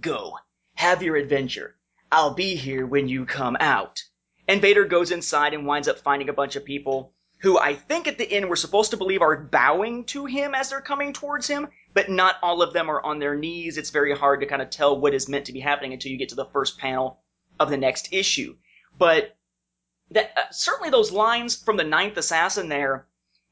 Go, have your adventure. I'll be here when you come out. And Vader goes inside and winds up finding a bunch of people who I think at the end we're supposed to believe are bowing to him as they're coming towards him, but not all of them are on their knees. It's very hard to kind of tell what is meant to be happening until you get to the first panel of the next issue. But that uh, certainly those lines from the Ninth Assassin there,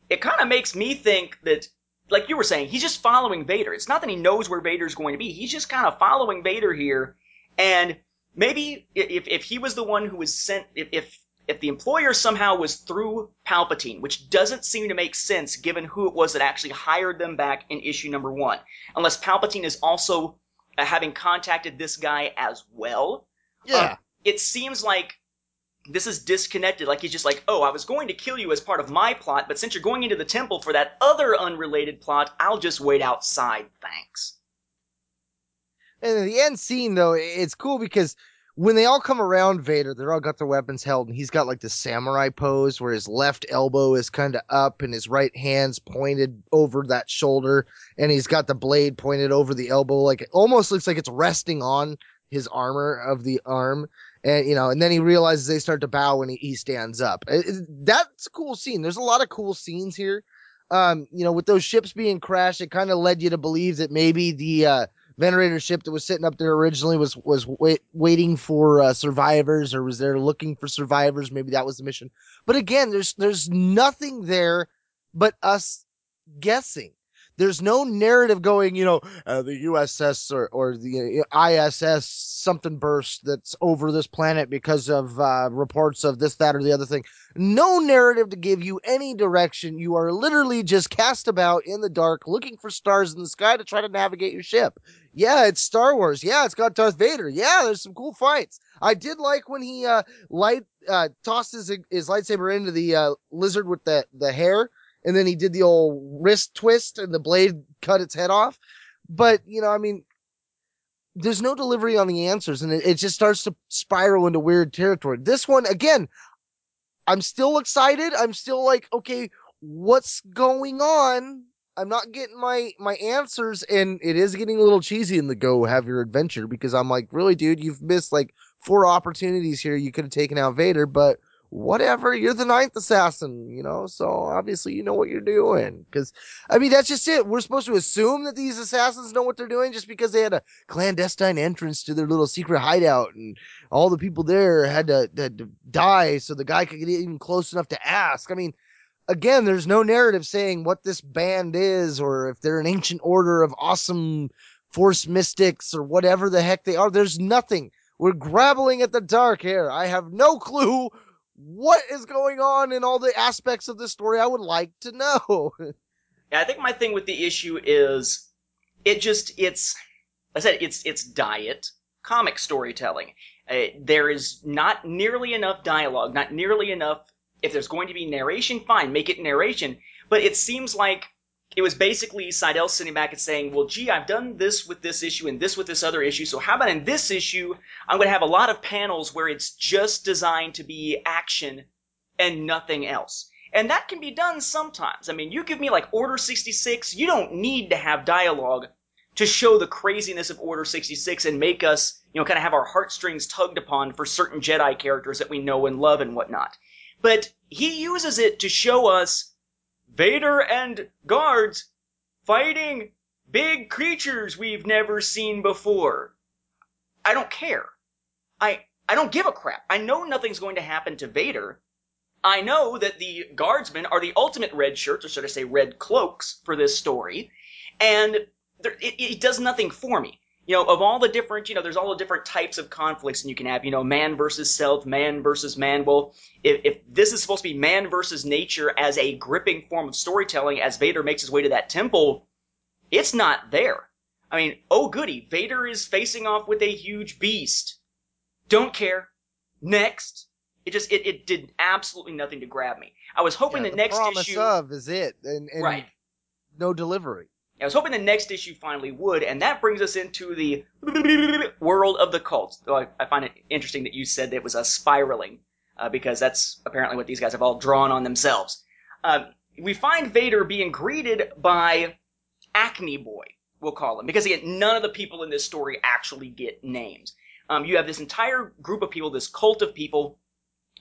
it kind of makes me think that, like you were saying, he's just following Vader. It's not that he knows where Vader's going to be. He's just kind of following Vader here, and maybe if if he was the one who was sent, if if if the employer somehow was through Palpatine, which doesn't seem to make sense given who it was that actually hired them back in issue number one, unless Palpatine is also uh, having contacted this guy as well. Yeah. Um, it seems like this is disconnected. Like he's just like, oh, I was going to kill you as part of my plot, but since you're going into the temple for that other unrelated plot, I'll just wait outside. Thanks. And the end scene, though, it's cool because when they all come around Vader, they're all got their weapons held, and he's got like the samurai pose where his left elbow is kind of up and his right hand's pointed over that shoulder, and he's got the blade pointed over the elbow, like it almost looks like it's resting on his armor of the arm. And you know, and then he realizes they start to bow when he, he stands up. It- it- that's a cool scene. There's a lot of cool scenes here. Um, you know, with those ships being crashed, it kind of led you to believe that maybe the uh, Venerator ship that was sitting up there originally was was wait, waiting for uh, survivors or was there looking for survivors. Maybe that was the mission. But again, there's there's nothing there but us guessing. There's no narrative going, you know, uh, the USS or, or the uh, ISS something burst that's over this planet because of uh, reports of this, that, or the other thing. No narrative to give you any direction. You are literally just cast about in the dark looking for stars in the sky to try to navigate your ship. Yeah, it's Star Wars. Yeah, it's got Darth Vader. Yeah, there's some cool fights. I did like when he uh light uh tossed his his lightsaber into the uh lizard with the the hair and then he did the old wrist twist and the blade cut its head off. But, you know, I mean there's no delivery on the answers and it, it just starts to spiral into weird territory. This one again, I'm still excited. I'm still like, okay, what's going on? I'm not getting my my answers, and it is getting a little cheesy in the go have your adventure because I'm like, really, dude, you've missed like four opportunities here. You could have taken out Vader, but whatever. You're the ninth assassin, you know, so obviously you know what you're doing. Because I mean, that's just it. We're supposed to assume that these assassins know what they're doing just because they had a clandestine entrance to their little secret hideout, and all the people there had to, had to die so the guy could get even close enough to ask. I mean again, there's no narrative saying what this band is or if they're an ancient order of awesome force mystics or whatever the heck they are. There's nothing. We're grappling at the dark here. I have no clue what is going on in all the aspects of this story. I would like to know. Yeah, I think my thing with the issue is it just it's I said it's it's diet comic storytelling. Uh, there is not nearly enough dialogue, not nearly enough. If there's going to be narration, fine, make it narration. But it seems like it was basically Siedell sitting back and saying, "Well, gee, I've done this with this issue and this with this other issue. So how about in this issue, I'm going to have a lot of panels where it's just designed to be action and nothing else." And that can be done sometimes. I mean, you give me like Order 66, you don't need to have dialogue to show the craziness of Order 66 and make us, you know, kind of have our heartstrings tugged upon for certain Jedi characters that we know and love and whatnot. But he uses it to show us Vader and guards fighting big creatures we've never seen before. I don't care. I I don't give a crap. I know nothing's going to happen to Vader. I know that the guardsmen are the ultimate red shirts, or should I say red cloaks, for this story, and it, it does nothing for me. You know, of all the different, you know, there's all the different types of conflicts and you can have, you know, man versus self, man versus man. Well, if, if this is supposed to be man versus nature as a gripping form of storytelling, as Vader makes his way to that temple, it's not there. I mean, oh goody, Vader is facing off with a huge beast. Don't care. Next. It just it, it did absolutely nothing to grab me. I was hoping Yeah, the, the next promise issue of is it, and, and Right. no delivery. I was hoping the next issue finally would, and that brings us into the world of the cult. Though I, I find it interesting that you said that it was a spiraling, uh, because that's apparently what these guys have all drawn on themselves. Um, we find Vader being greeted by Acne Boy, we'll call him, because again, none of the people in this story actually get names. Um, you have this entire group of people, this cult of people,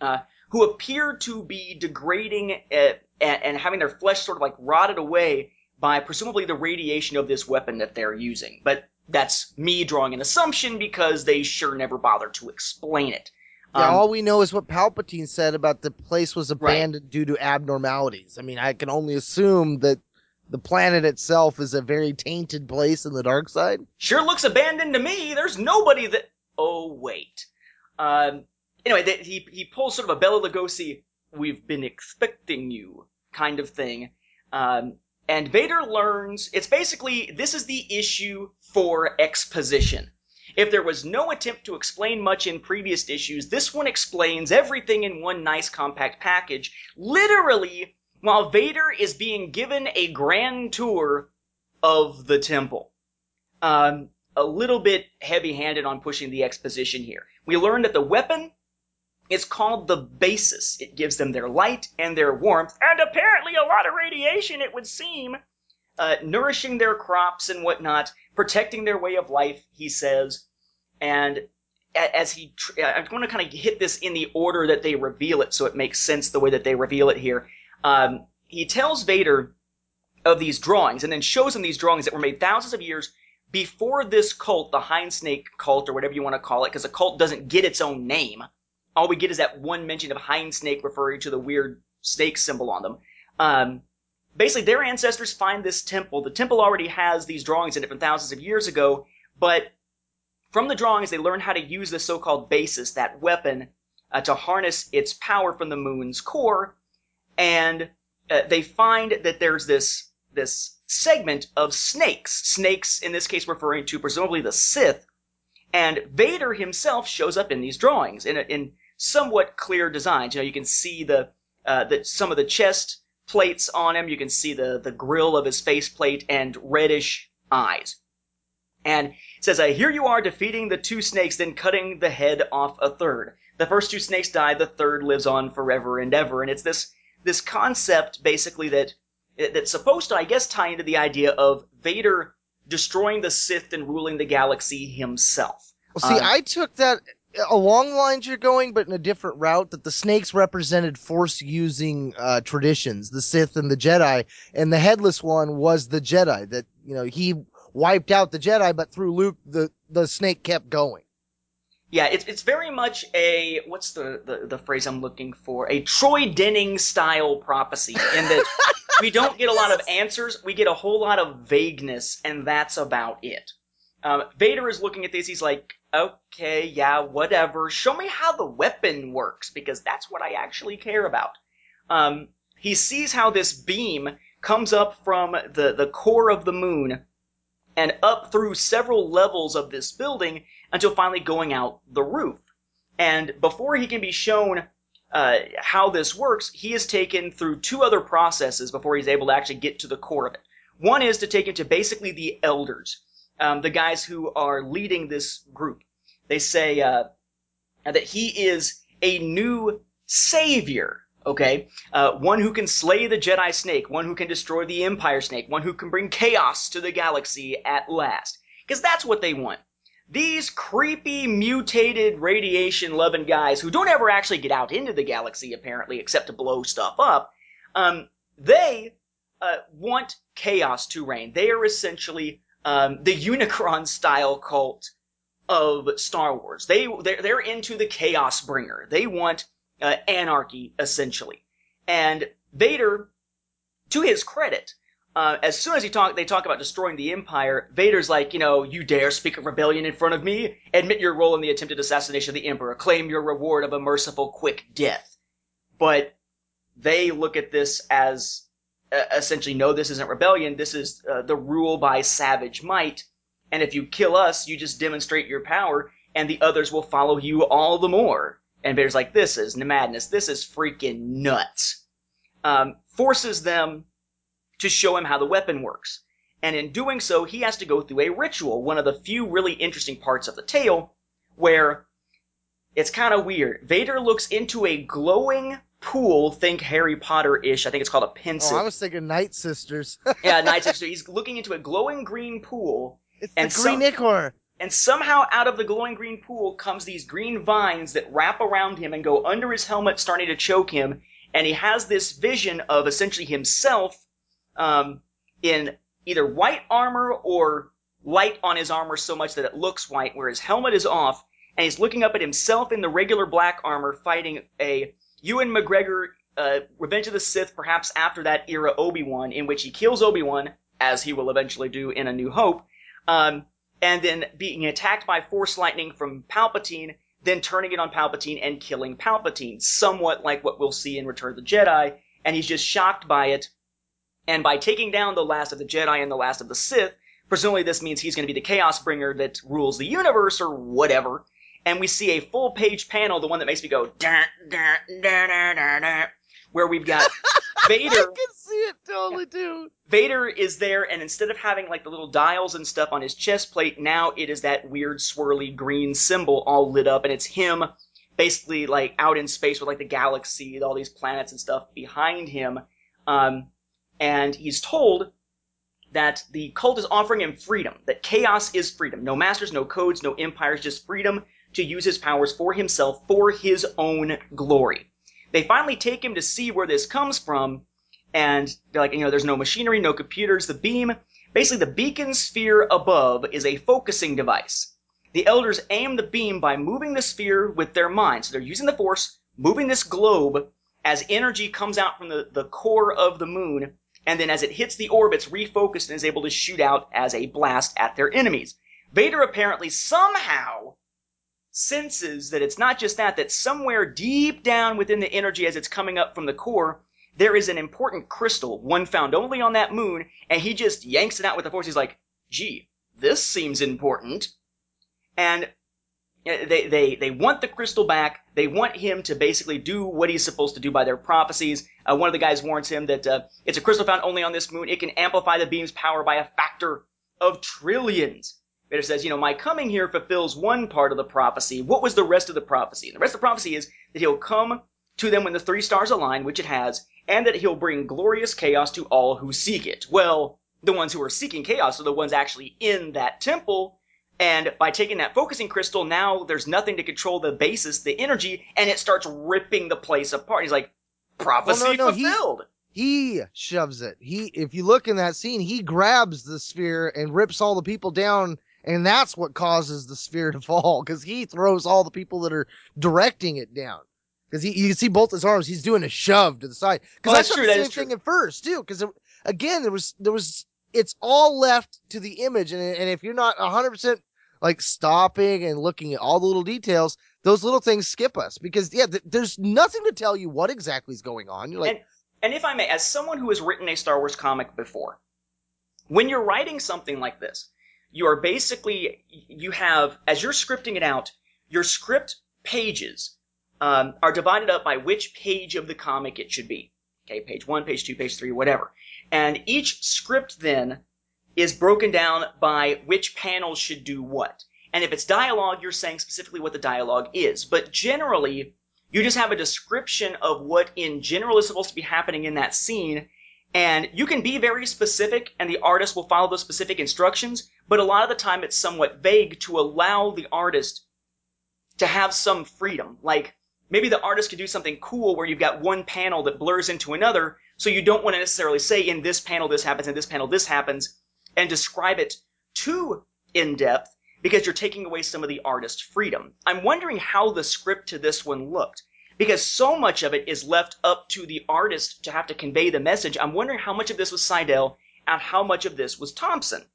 uh, who appear to be degrading uh, and, and having their flesh sort of like rotted away by presumably the radiation of this weapon that they're using. But that's me drawing an assumption because they sure never bothered to explain it. Yeah, Um, all we know is what Palpatine said about the place was Right. abandoned due to abnormalities. I mean, I can only assume that the planet itself is a very tainted place in the dark side. sure looks abandoned to me. There's nobody that. Oh wait. Um. Anyway, he he pulls sort of a Bela Lugosi, "We've been expecting you" kind of thing. Um. And Vader learns it's basically this is the issue for exposition. If there was no attempt to explain much in previous issues, this one explains everything in one nice compact package, literally while Vader is being given a grand tour of the temple. Um, a little bit heavy handed on pushing the exposition here. We learn that the weapon is called the basis. It gives them their light and their warmth, and apparently a lot of radiation, it would seem, uh, nourishing their crops and whatnot, protecting their way of life, he says. And as he, tr- I'm going to kind of hit this in the order that they reveal it so it makes sense the way that they reveal it here. Um, he tells Vader of these drawings and then shows him these drawings that were made thousands of years before this cult, the Hind Snake cult, or whatever you want to call it, because a cult doesn't get its own name. All we get is that one mention of Hind Snake referring to the weird snake symbol on them. Um, basically, their ancestors find this temple. The temple already has these drawings in it from thousands of years ago, but from the drawings, they learn how to use the so-called basis, that weapon, uh, to harness its power from the moon's core, and uh, they find that there's this this segment of snakes. Snakes, in this case, referring to presumably the Sith. And Vader himself shows up in these drawings in, in somewhat clear designs. You know, you can see the uh, the some of the chest plates on him. You can see the the grill of his faceplate and reddish eyes. And it says, uh, "Here you are defeating the two snakes, then cutting the head off a third. The first two snakes die. The third lives on forever and ever." And it's this this concept basically that that's supposed to, I guess, tie into the idea of Vader destroying the Sith and ruling the galaxy himself. Well, see, Um, I took that along lines you're going, but in a different route. That the snakes represented Force-using uh, traditions, the Sith and the Jedi, and the headless one was the Jedi. That you know he wiped out the Jedi, but through Luke, the the snake kept going. Yeah, it's it's very much a what's the, the, the phrase I'm looking for? A Troy Denning style prophecy in that we don't get a lot of answers, we get a whole lot of vagueness, and that's about it. Um, Vader is looking at this. He's like, okay, yeah, whatever. Show me how the weapon works because that's what I actually care about. Um, he sees how this beam comes up from the, the core of the moon and up through several levels of this building until finally going out the roof. And before he can be shown uh, how this works, he is taken through two other processes before he's able to actually get to the core of it. One is to take him to basically the elders, um, the guys who are leading this group. They say uh, that he is a new savior. Okay, uh, one who can slay the Jedi Snake, one who can destroy the Empire Snake, one who can bring chaos to the galaxy at last. Because that's what they want. These creepy, mutated, radiation-loving guys who don't ever actually get out into the galaxy, apparently, except to blow stuff up, um, they uh, want chaos to reign. They are essentially um, the Unicron-style cult of Star Wars. They they're, they're into the chaos bringer. They want uh, anarchy essentially. And Vader, to his credit, uh, as soon as he talk, they talk about destroying the Empire. Vader's like, you know, you dare speak of rebellion in front of me? Admit your role in the attempted assassination of the Emperor. Claim your reward of a merciful, quick death. But they look at this as essentially, no, this isn't rebellion. This is uh, the rule by savage might. And if you kill us, you just demonstrate your power, and the others will follow you all the more. And Vader's like, this is madness. This is freaking nuts. Um, forces them to show him how the weapon works. And in doing so, he has to go through a ritual, one of the few really interesting parts of the tale, where it's kind of weird. Vader looks into a glowing pool, think Harry Potter-ish. I think it's called a Pensieve. Oh, I was thinking Night Sisters. yeah, Night Sister. He's looking into a glowing green pool, it's And the Green some- Ichor. and somehow out of the glowing green pool comes these green vines that wrap around him and go under his helmet, starting to choke him. And he has this vision of essentially himself um, in either white armor or light on his armor so much that it looks white, where his helmet is off, and he's looking up at himself in the regular black armor, fighting a Ewan McGregor, uh, Revenge of the Sith, perhaps after that era Obi Wan, in which he kills Obi Wan, as he will eventually do in A New Hope, um, and then being attacked by Force lightning from Palpatine, then turning it on Palpatine and killing Palpatine, somewhat like what we'll see in Return of the Jedi, and he's just shocked by it. And by taking down the last of the Jedi and the last of the Sith, presumably this means he's going to be the Chaos Bringer that rules the universe or whatever. And we see a full page panel, the one that makes me go, "Dun, dun, dun, dun, dun, dun," where we've got Vader. I can see it totally too. Vader is there, and instead of having like the little dials and stuff on his chest plate, now it is that weird swirly green symbol all lit up, and it's him basically like out in space with like the galaxy, all these planets and stuff behind him. Um, and he's told that the cult is offering him freedom, that chaos is freedom. No masters, no codes, no empires, just freedom to use his powers for himself, for his own glory. They finally take him to see where this comes from, and they're like, you know, there's no machinery, no computers. The beam, basically, the beacon sphere above is a focusing device. The elders aim the beam by moving the sphere with their mind. So they're using the force, moving this globe as energy comes out from the, the core of the moon, and then as it hits the orb, it's refocused and is able to shoot out as a blast at their enemies. Vader apparently somehow senses that it's not just that, that somewhere deep down within the energy as it's coming up from the core, there is an important crystal, one found only on that moon, and he just yanks it out with the force. He's like, gee, this seems important. And they, they, they want the crystal back. They want him to basically do what he's supposed to do by their prophecies. Uh, one of the guys warns him that uh, it's a crystal found only on this moon. It can amplify the beam's power by a factor of trillions. Vader says, you know, my coming here fulfills one part of the prophecy. What was the rest of the prophecy? And the rest of the prophecy is that he'll come to them when the three stars align, which it has, and that he'll bring glorious chaos to all who seek it. Well, the ones who are seeking chaos are the ones actually in that temple, and by taking that focusing crystal, now there's nothing to control the basis, the energy, and it starts ripping the place apart. He's like, prophecy no, he- fulfilled. He shoves it. He, if you look in that scene, he grabs the sphere and rips all the people down, and that's what causes the sphere to fall because he throws all the people that are directing it down. Because he, you can see both his arms. He's doing a shove to the side. Oh, Because I that's thought true, the that same true. thing at first too. Because again, there was there was it's all left to the image, and and if you're not 100 percent like stopping and looking at all the little details, those little things skip us because yeah, th- there's nothing to tell you what exactly is going on. You're like, and, and if I may, as someone who has written a Star Wars comic before, when you're writing something like this, you are basically you have as you're scripting it out, your script pages um, are divided up by which page of the comic it should be. Okay, page one, page two, page three, whatever. And each script then is broken down by which panels should do what. And if it's dialogue, you're saying specifically what the dialogue is. But generally, you just have a description of what in general is supposed to be happening in that scene. And you can be very specific and the artist will follow those specific instructions, but a lot of the time it's somewhat vague to allow the artist to have some freedom. Like, maybe the artist could do something cool where you've got one panel that blurs into another, so you don't want to necessarily say in this panel this happens, in this panel this happens, and describe it too in depth because you're taking away some of the artist's freedom. I'm wondering how the script to this one looked because so much of it is left up to the artist to have to convey the message. I'm wondering how much of this was Siedell and how much of this was Thompson.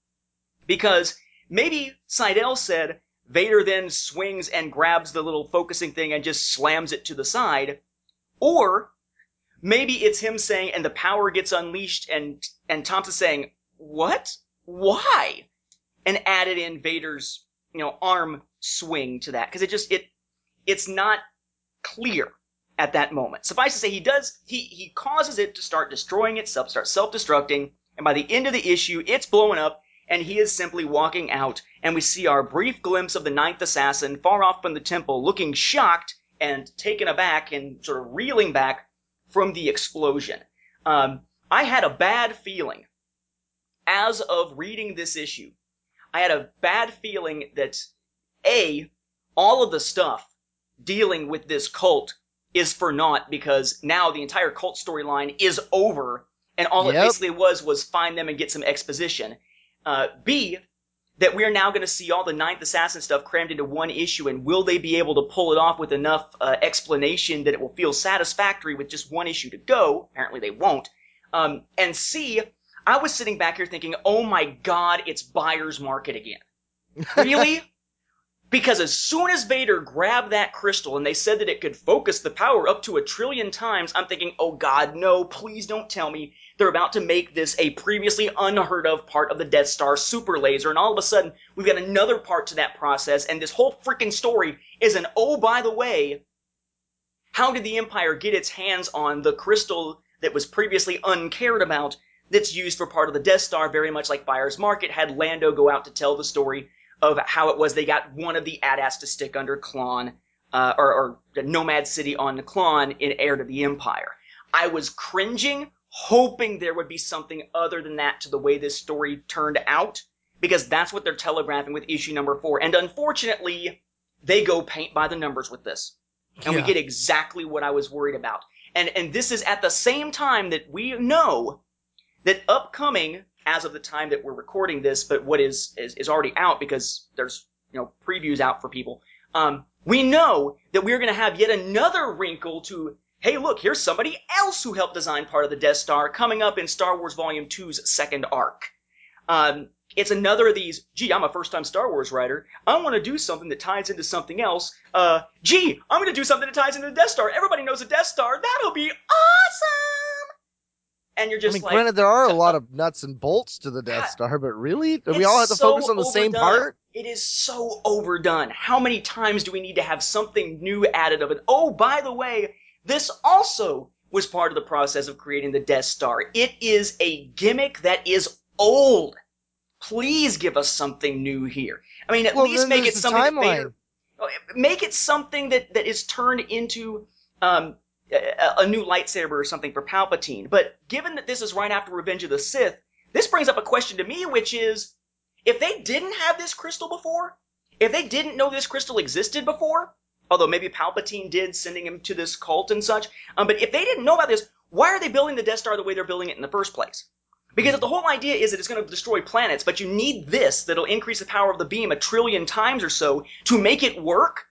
Because maybe Siedell said, Vader then swings and grabs the little focusing thing and just slams it to the side. Or maybe it's him saying, and the power gets unleashed, and and Thompson saying, "What? Why?" and added in Vader's you know arm swing to that because it just it it's not clear at that moment. Suffice to say, he does he he causes it to start destroying itself, start self destructing, and by the end of the issue, it's blowing up and he is simply walking out, and we see our brief glimpse of the ninth assassin far off from the temple, looking shocked and taken aback and sort of reeling back from the explosion. Um, I had a bad feeling as of reading this issue. I had a bad feeling that A, all of the stuff dealing with this cult is for naught because now the entire cult storyline is over and all it basically was was find them and get some exposition. Uh, B, that we're now going to see all the Ninth Assassin stuff crammed into one issue, and will they be able to pull it off with enough uh, explanation that it will feel satisfactory with just one issue to go? Apparently they won't. Um, and C, I was sitting back here thinking, oh my god, it's buyer's market again. Really? Because as soon as Vader grabbed that crystal and they said that it could focus the power up to a trillion times, I'm thinking, oh god, no, please don't tell me they're about to make this a previously unheard of part of the Death Star super laser, and all of a sudden we've got another part to that process, and this whole freaking story is an oh, by the way, how did the Empire get its hands on the crystal that was previously uncared about that's used for part of the Death Star, very much like Buyer's Market had Lando go out to tell the story of how it was they got one of the AT-ATs to stick under Nkllon, uh, or, or the Nomad City on the Nkllon in Heir to the Empire. I was cringing, hoping there would be something other than that to the way this story turned out, because that's what they're telegraphing with issue number four. And unfortunately, they go paint by the numbers with this. And we get exactly what I was worried about. And, and this is at the same time that we know that upcoming, as of the time that we're recording this, but what is, is, is already out because there's, you know, previews out for people. Um, we know that we're going to have yet another wrinkle to, hey, look, here's somebody else who helped design part of the Death Star coming up in Star Wars Volume 2's second arc. Um, it's another of these, gee, I'm a first time Star Wars writer. I want to do something that ties into something else. Uh, gee, I'm going to do something that ties into the Death Star. Everybody knows the Death Star. That'll be awesome! And you're I just mean, like, granted, there are a lot of nuts and bolts to the Death God, Star, but really, do we all have to so focus on the same part? It is so overdone. How many times do we need to have something new added of it? Oh, by the way, this also was part of the process of creating the Death Star. It is a gimmick that is old. Please give us something new here. I mean, at Well, least make it something. Vader, Oh, make it something that, that is turned into um, a new lightsaber or something for Palpatine. But given that this is right after Revenge of the Sith, this brings up a question to me, which is, if they didn't have this crystal before, if they didn't know this crystal existed before, although maybe Palpatine did, sending him to this cult and such, um, but if they didn't know about this, why are they building the Death Star the way they're building it in the first place? Because if the whole idea is that it's going to destroy planets, but you need this that'll increase the power of the beam a trillion times or so to make it work.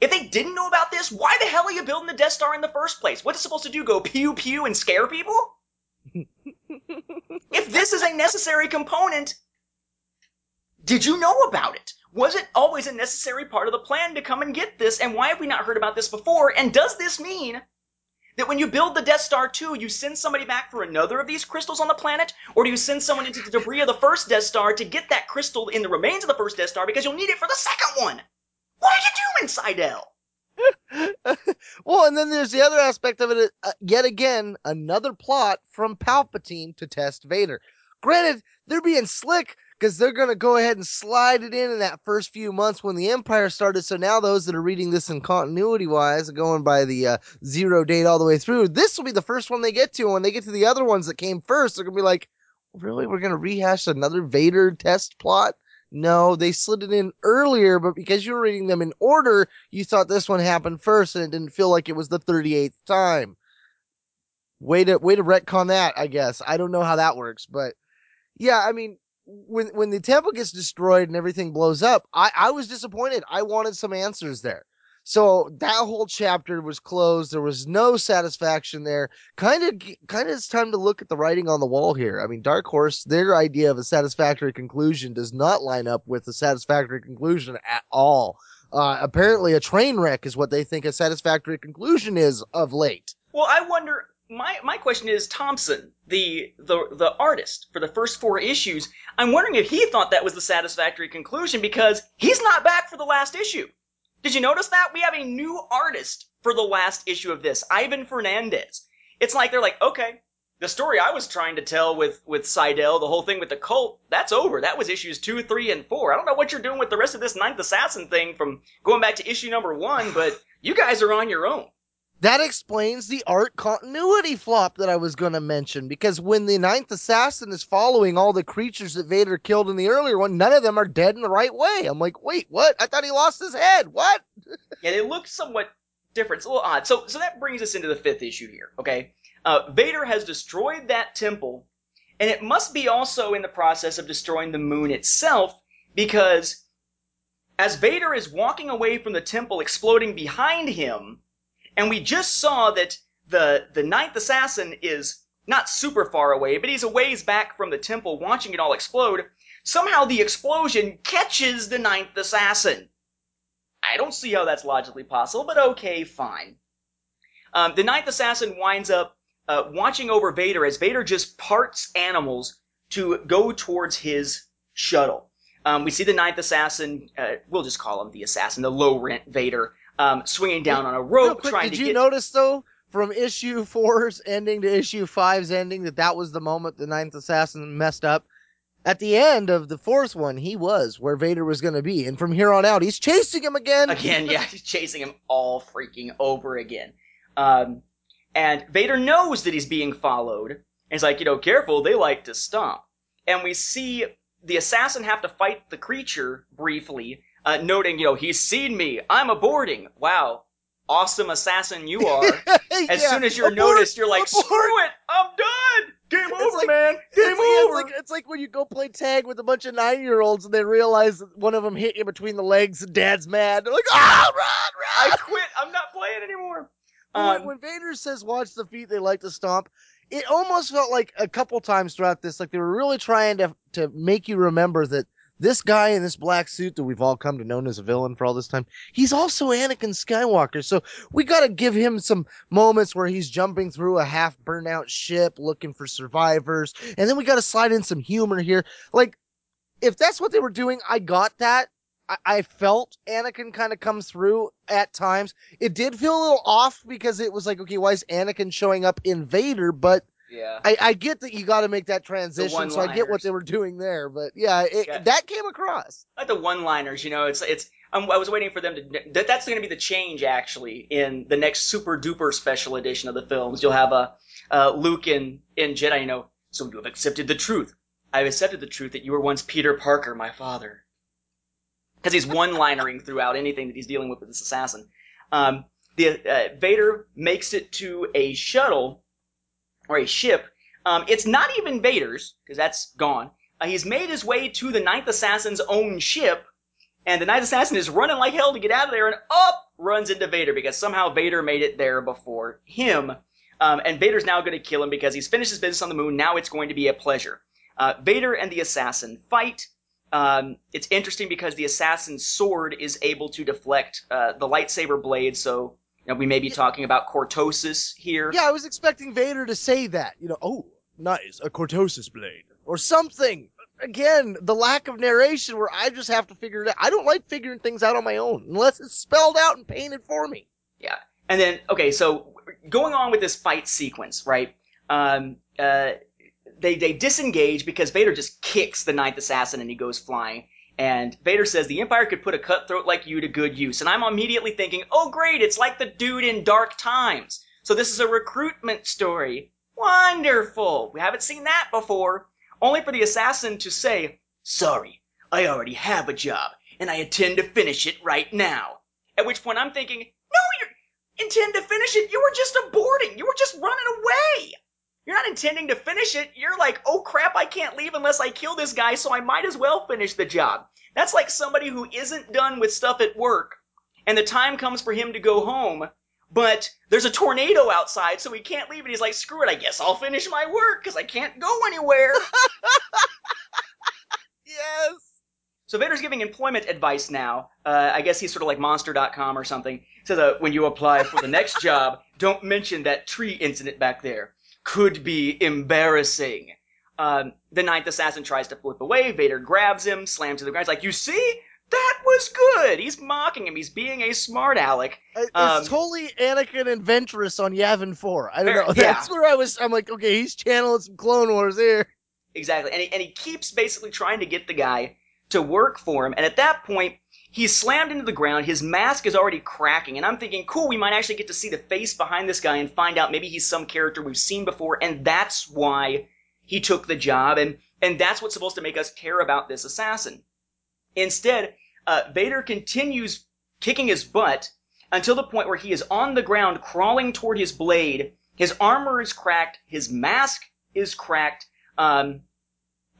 If they didn't know about this, why the hell are you building the Death Star in the first place? What's it supposed to do? Go pew pew and scare people? if this is a necessary component, did you know about it? Was it always a necessary part of the plan to come and get this? And why have we not heard about this before? And does this mean that when you build the Death Star 2, you send somebody back for another of these crystals on the planet? Or do you send someone into the debris of the first Death Star to get that crystal in the remains of the first Death Star because you'll need it for the second one? What are you doing, Siedell? well, and then there's the other aspect of it. Uh, yet again, another plot from Palpatine to test Vader. Granted, they're being slick because they're going to go ahead and slide it in in that first few months when the Empire started. So now those that are reading this in continuity wise, going by the uh, zero date all the way through, this will be the first one they get to. And when they get to the other ones that came first, they're going to be like, really? We're going to rehash another Vader test plot? No, they slid it in earlier, but because you were reading them in order, you thought this one happened first and it didn't feel like it was the 38th time. Way to, way to retcon that, I guess. I don't know how that works, but yeah, I mean, when, when the temple gets destroyed and everything blows up, I, I was disappointed. I wanted some answers there. So that whole chapter was closed. There was no satisfaction there. Kind of, kind of, it's time to look at the writing on the wall here. I mean, Dark Horse, their idea of a satisfactory conclusion does not line up with a satisfactory conclusion at all. Uh, apparently, a train wreck is what they think a satisfactory conclusion is of late. Well, I wonder. My my question is Thompson, the the the artist for the first four issues. I'm wondering if he thought that was the satisfactory conclusion because he's not back for the last issue. Did you notice that? We have a new artist for the last issue of this, Ivan Fernandez. It's like they're like, okay, the story I was trying to tell with with Siedell, the whole thing with the cult, that's over. That was issues two, three, and four. I don't know what you're doing with the rest of this Ninth Assassin thing from going back to issue number one, but you guys are on your own. That explains the art continuity flop that I was going to mention because when the Ninth Assassin is following all the creatures that Vader killed in the earlier one, none of them are dead in the right way. I'm like, wait, what? I thought he lost his head. What? yeah, they look somewhat different. It's a little odd. So, so that brings us into the fifth issue here. Okay, uh, Vader has destroyed that temple, and it must be also in the process of destroying the moon itself because as Vader is walking away from the temple exploding behind him and we just saw that the the ninth assassin is not super far away, but he's a ways back from the temple watching it all explode. Somehow the explosion catches the ninth assassin. I don't see how that's logically possible, but okay, fine. Um, the ninth assassin winds up uh, watching over Vader as Vader just parts animals to go towards his shuttle. Um, we see the ninth assassin, uh, we'll just call him the assassin, the low rent Vader, um, swinging down on a rope, quick, trying did to Did you get. notice though, from issue four's ending to issue five's ending, that that was the moment the Ninth Assassin messed up? At the end of the fourth one, he was where Vader was going to be, and from here on out, he's chasing him again. Again, yeah, he's chasing him all freaking over again. Um, and Vader knows that he's being followed. And he's like, you know, careful, they like to stomp. And we see the assassin have to fight the creature briefly, uh, noting, you know, he's seen me. I'm aborting. Wow. Awesome assassin you are. As Yeah, soon as you're abort, noticed, you're like, abort. screw it, I'm done. Game It's over, like- man. Game It's, over. it's like it's like when you go play tag with a bunch of nine year olds and they realize that one of them hit you between the legs and dad's mad. They're like, ah, run, run! I quit. I'm not playing anymore. Um, when, when Vader says watch the feet, they like to stomp. It almost felt like a couple times throughout this, like they were really trying to to make you remember that this guy in this black suit that we've all come to know as a villain for all this time, he's also Anakin Skywalker. So we got to give him some moments where he's jumping through a half burnout ship looking for survivors, and then we got to slide in some humor here. Like if that's what they were doing, I got that. I, I felt Anakin kind of come through at times. It did feel a little off because it was like, okay, why is Anakin showing up in Vader? But yeah. I, I get that you got to make that transition, so I get what they were doing there. But yeah, it, Yeah. that came across. like the one-liners, you know, it's it's. Um, I was waiting for them to. That, that's going to be the change, actually, in the next super duper special edition of the films. You'll have a uh, Luke in in Jedi. You know, so you have accepted the truth. I've accepted the truth that you were once Peter Parker, my father. Because he's one-linering throughout anything that he's dealing with with this assassin. Um, the uh, Vader makes it to a shuttle or a ship. Um, it's not even Vader's because that's gone. Uh, he's made his way to the Ninth Assassin's own ship, and the Ninth Assassin is running like hell to get out of there, and up runs into Vader because somehow Vader made it there before him. Um, and Vader's now going to kill him because he's finished his business on the moon. Now it's going to be a pleasure. Uh, Vader and the assassin fight. Um, it's interesting because the assassin's sword is able to deflect uh, the lightsaber blade, so we may be talking about cortosis here. Yeah, I was expecting Vader to say that. You know, oh, nice, a cortosis blade or something. Again, the lack of narration where I just have to figure it out. I don't like figuring things out on my own unless it's spelled out and painted for me. Yeah. And then, okay, so going on with this fight sequence, right? Um, uh, they, they disengage because Vader just kicks the ninth assassin and he goes flying. And Vader says the Empire could put a cutthroat like you to good use. And I'm immediately thinking, oh great, it's like the dude in Dark Times. So this is a recruitment story. Wonderful. We haven't seen that before. Only for the assassin to say, sorry, I already have a job and I intend to finish it right now. At which point I'm thinking, no, you intend to finish it. You were just aborting. You were just running away. You're not intending to finish it. You're like, oh crap, I can't leave unless I kill this guy, so I might as well finish the job. That's like somebody who isn't done with stuff at work, and the time comes for him to go home, but there's a tornado outside, so he can't leave, and he's like, screw it, I guess I'll finish my work, because I can't go anywhere. Yes. So Vader's giving employment advice now. Uh, I guess he's sort of like Monster.com or something. Says uh, when you apply for the next job, don't mention that tree incident back there. Could be embarrassing. Um, the ninth assassin tries to flip away. Vader grabs him, slams to the ground. He's like, "You see, that was good." He's mocking him. He's being a smart aleck. It's Um, totally Anakin and Ventress on Yavin 4. I don't Fair- know. yeah. That's where I was. I'm like, okay, he's channeling some Clone Wars here. Exactly. And he, and he keeps basically trying to get the guy to work for him. And at that point, he's slammed into the ground. His mask is already cracking. And I'm thinking, cool, we might actually get to see the face behind this guy and find out maybe he's some character we've seen before. And that's why he took the job. And, and that's what's supposed to make us care about this assassin. Instead, uh, Vader continues kicking his butt until the point where he is on the ground crawling toward his blade. His armor is cracked. His mask is cracked. Um,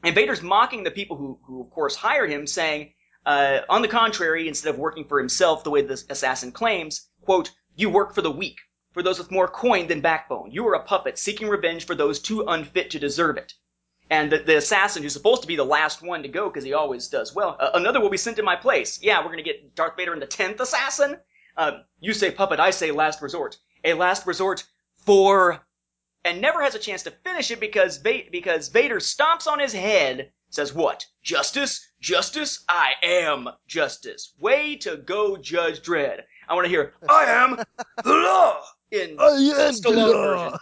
and Vader's mocking the people who, who of course hired him, saying, uh, on the contrary, instead of working for himself the way the assassin claims, quote, you work for the weak, for those with more coin than backbone. You are a puppet seeking revenge for those too unfit to deserve it. And the, the assassin, who's supposed to be the last one to go because he always does well, uh, another will be sent in my place. Yeah, we're gonna get Darth Vader and the tenth assassin. Uh, you say puppet, I say last resort. A last resort for and never has a chance to finish it because Va- because Vader stomps on his head, says what? Justice? Justice? I am justice. Way to go, Judge Dredd. I want to hear I am the law in Oh, yeah, Stallone duh. version.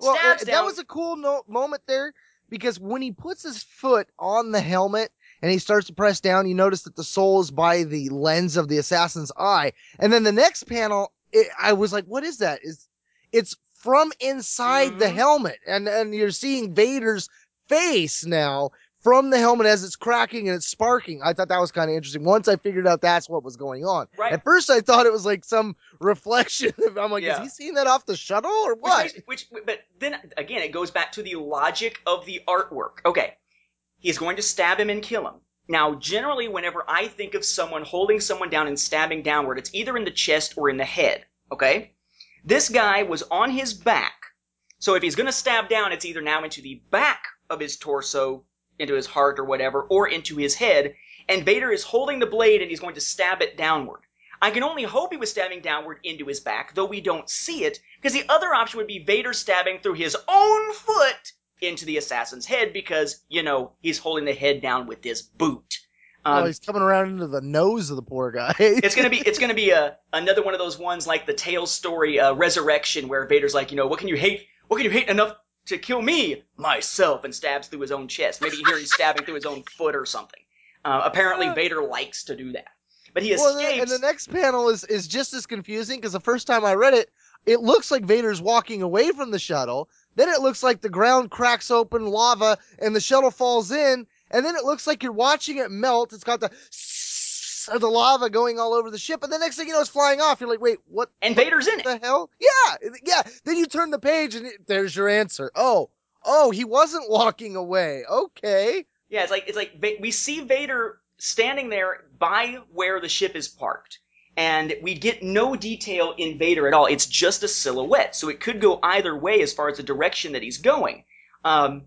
Well, Stabs that down- was a cool no- moment there because when he puts his foot on the helmet and he starts to press down, you notice that the soul is by the lens of the assassin's eye. And then the next panel, it, I was like, "What is that? Is it's from inside the Mhm. helmet?" And and you're seeing Vader's face now from the helmet as it's cracking and it's sparking. I thought that was kind of interesting. Once I figured out that's what was going on. Right. At first, I thought it was like some reflection. Of, I'm like, Yeah. is he seeing that off the shuttle or what? makes- which, but then again, it goes back to the logic of the artwork. Okay, he's going to stab him and kill him. Now, generally, whenever I think of someone holding someone down and stabbing downward, it's either in the chest or in the head. Okay, this guy was on his back, so if he's going to stab down, it's either now into the back of his torso, into his heart or whatever, or into his head. And Vader is holding the blade and he's going to stab it downward. I can only hope he was stabbing downward into his back, though we don't see it, because the other option would be Vader stabbing through his own foot into the assassin's head, because, you know, he's holding the head down with this boot. oh, Um, he's coming around into the nose of the poor guy. it's gonna be it's gonna be a another one of those ones like the Tales story uh, Resurrection, where Vader's like, you know, what can you hate? What can you hate enough to kill me? Myself, and stabs through his own chest. Maybe here he's stabbing through his own foot or something. Uh, apparently. Vader likes to do that, but he well, and the next panel is is just as confusing because the first time I read it, it looks like Vader's walking away from the shuttle. Then it looks like the ground cracks open, lava, and the shuttle falls in. And then it looks like you're watching it melt. It's got the of the lava going all over the ship, and the next thing you know, it's flying off. You're like, wait, what and Vader's in it. the hell? Yeah, yeah. Then you turn the page, and it, there's your answer. Oh, oh, he wasn't walking away. Okay. Yeah, it's like it's like we see Vader standing there by where the ship is parked, and we get no detail in Vader at all. It's just a silhouette, so it could go either way as far as the direction that he's going. Um,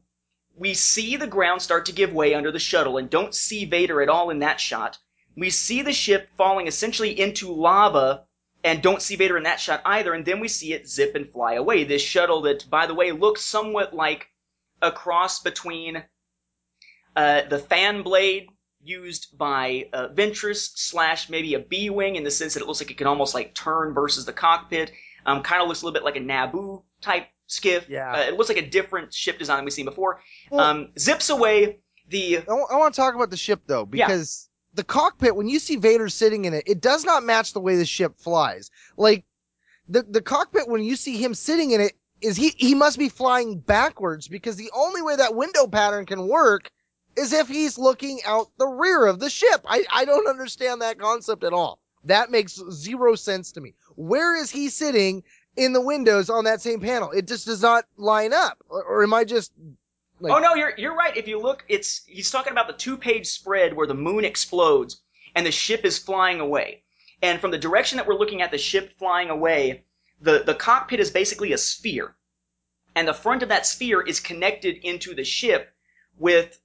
we see the ground start to give way under the shuttle and don't see Vader at all in that shot. We see the ship falling essentially into lava and don't see Vader in that shot either, and then we see it zip and fly away. This shuttle that, by the way, looks somewhat like a cross between uh, the fan blade used by uh, Ventress slash maybe a B wing in the sense that it looks like it can almost like turn versus the cockpit. Um, kind of looks a little bit like a Naboo type skiff. Yeah. Uh, it looks like a different ship design than we've seen before. Well- um, zips away. The I want to talk about the ship though, because the cockpit, when you see Vader sitting in it, it does not match the way the ship flies. Like the the cockpit, when you see him sitting in it, is he he must be flying backwards because the only way that window pattern can work is if he's looking out the rear of the ship. I I don't understand that concept at all. That makes zero sense to me. Where is he sitting in the windows on that same panel? It just does not line up. Or, or am I just like oh no, you're you're right. If you look, it's he's talking about the two page spread where the moon explodes and the ship is flying away. And from the direction that we're looking at the ship flying away, the the cockpit is basically a sphere, and the front of that sphere is connected into the ship with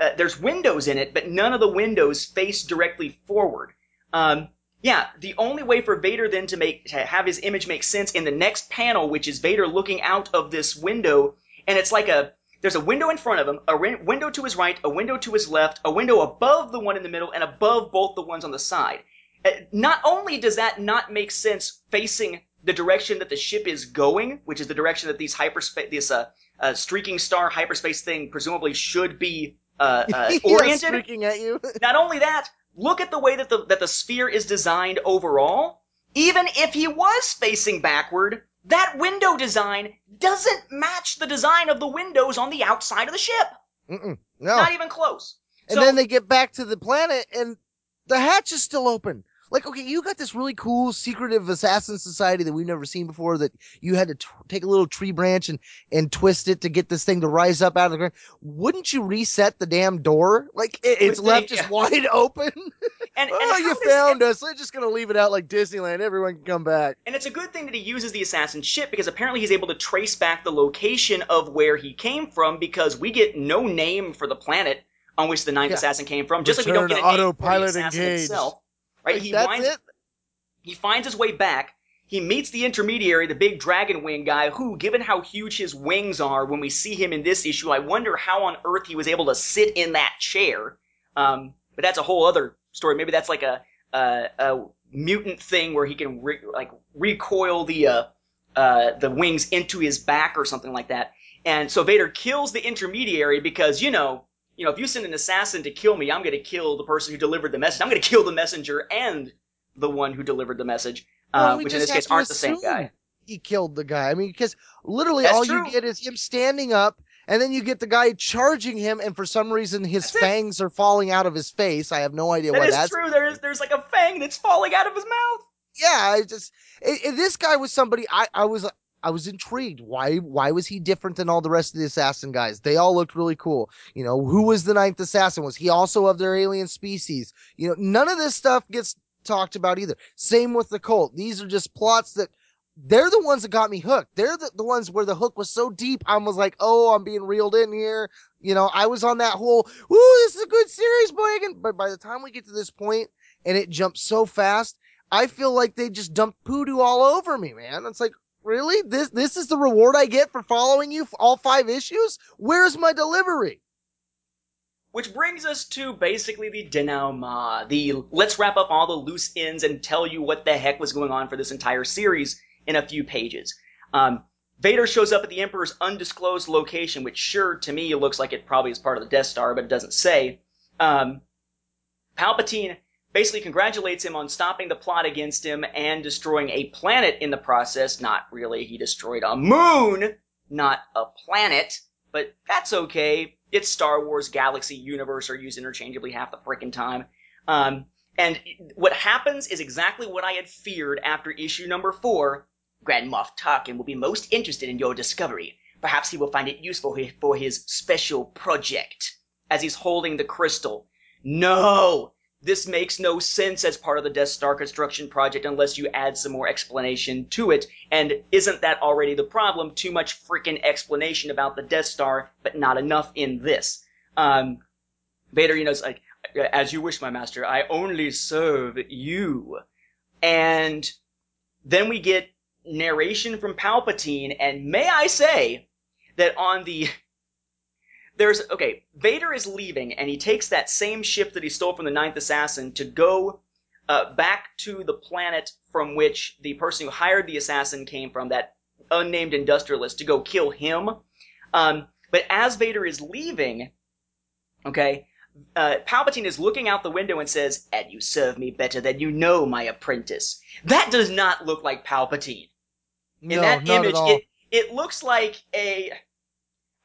uh, there's windows in it, but none of the windows face directly forward. Um, yeah, the only way for Vader then to make to have his image make sense in the next panel, which is Vader looking out of this window, and it's like a there's a window in front of him, a window to his right, a window to his left, a window above the one in the middle, and above both the ones on the side. Uh, Not only does that not make sense facing the direction that the ship is going, which is the direction that these hyperspace, this uh, uh, streaking star hyperspace thing presumably should be uh, uh, oriented. streaking at you? Not only that, look at the way that the that the sphere is designed overall. Even if he was facing backward, that window design doesn't match the design of the windows on the outside of the ship. Mm-mm. No. Not even close. and So- then they get back to the planet and the hatch is still open. Like, okay, you got this really cool secretive assassin society that we've never seen before that you had to t- take a little tree branch and, and twist it to get this thing to rise up out of the ground. Wouldn't you reset the damn door? Like, it, it's Would left they- just wide open. and, and oh, you does- found us. They're just going to leave it out like Disneyland. Everyone can come back. And it's a good thing that he uses the assassin ship because apparently he's able to trace back the location of where he came from because we get no name for the planet on which the ninth Yeah. assassin came from, just like we don't Return get a name for the autopilot assassin engaged. itself. Right? Like, he that's winds it. He finds his way back. He meets the intermediary, the big dragon wing guy, who, given how huge his wings are when we see him in this issue, I wonder how on earth he was able to sit in that chair. Um, but that's a whole other story. Maybe that's like a, a, a mutant thing where he can re- like recoil the uh, uh, the wings into his back or something like that. And so Vader kills the intermediary because you know, you know, if you send an assassin to kill me, I'm going to kill the person who delivered the message. I'm going to kill the messenger and the one who delivered the message, uh, Well, we which in this case aren't the same guy. He killed the guy. I mean, because literally That's all true. you get is him standing up, and then you get the guy charging him, and for some reason his That's it. fangs are falling out of his face. I have no idea That why is that's. true. There is there's like a fang that's falling out of his mouth. Yeah, I just i i- this guy was somebody I I was. I was intrigued. Why why was he different than all the rest of the assassin guys? They all looked really cool. You know, who was the ninth assassin? Was he also of their alien species? You know, none of this stuff gets talked about either. Same with the cult. These are just plots that they're the ones that got me hooked. They're the, the ones where the hook was so deep. I was like, oh, I'm being reeled in here. You know, I was on that whole, woo, this is a good series, boy. But by the time we get to this point and it jumps so fast, I feel like they just dumped poodoo all over me, man. It's like, really? This, this is the reward I get for following you all five issues? Where's my delivery? Which brings us to basically the denouement. The let's wrap up all the loose ends and tell you what the heck was going on for this entire series in a few pages. Um, Vader shows up at the Emperor's undisclosed location, which sure to me looks like it probably is part of the Death Star, but it doesn't say. Um, Palpatine basically congratulates him on stopping the plot against him and destroying a planet in the process. Not really, he destroyed a moon, not a planet, but that's okay. It's Star Wars, galaxy, universe are used interchangeably half the frickin' time. Um, and what happens is exactly what I had feared after issue number four. Grand Moff Tarkin will be most interested in your discovery. Perhaps he will find it useful for his special project. As he's holding the crystal. No! This makes no sense as part of the Death Star construction project unless you add some more explanation to it. And isn't that already the problem? Too much freaking explanation about the Death Star, but not enough in this. Um, Vader, you know, like, as you wish, my master, I only serve you. And then we get narration from Palpatine, and may I say that on the there's okay, Vader is leaving, and he takes that same ship that he stole from the Ninth Assassin to go uh, back to the planet from which the person who hired the assassin came from, that unnamed industrialist, to go kill him. Um, but as Vader is leaving, okay, uh, Palpatine is looking out the window and says, "And you serve me better than you know, my apprentice." That does not look like Palpatine. In no, that image, it it looks like a.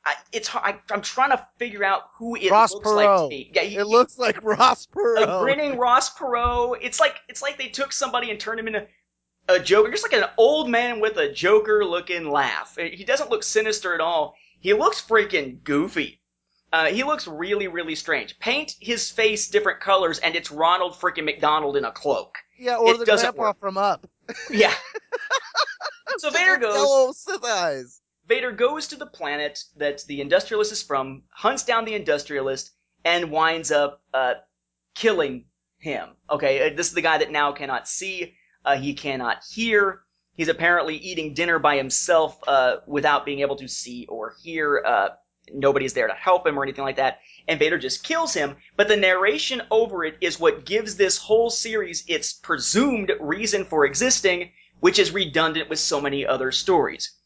I, it's hard, I, I'm trying to figure out who it Ross looks like to Perot. me. Yeah, he- it looks like Ross Perot, a grinning Ross Perot. It's like it's like they took somebody and turned him into a Joker, just like an old man with a Joker looking laugh. He doesn't look sinister at all. He looks freaking goofy. Uh, he looks really, really strange. Paint his face different colors, and it's Ronald freaking McDonald in a cloak. yeah, or it the doesn't grandpa work. from Up. Yeah. so With goes. Yellow Sith eyes. Vader goes to the planet that the industrialist is from, hunts down the industrialist, and winds up uh, killing him. Okay, uh, this is the guy that now cannot see, uh, he cannot hear. He's apparently eating dinner by himself uh, without being able to see or hear. Uh, nobody's there to help him or anything like that. And Vader just kills him. But the narration over it is what gives this whole series its presumed reason for existing, which is redundant with so many other stories.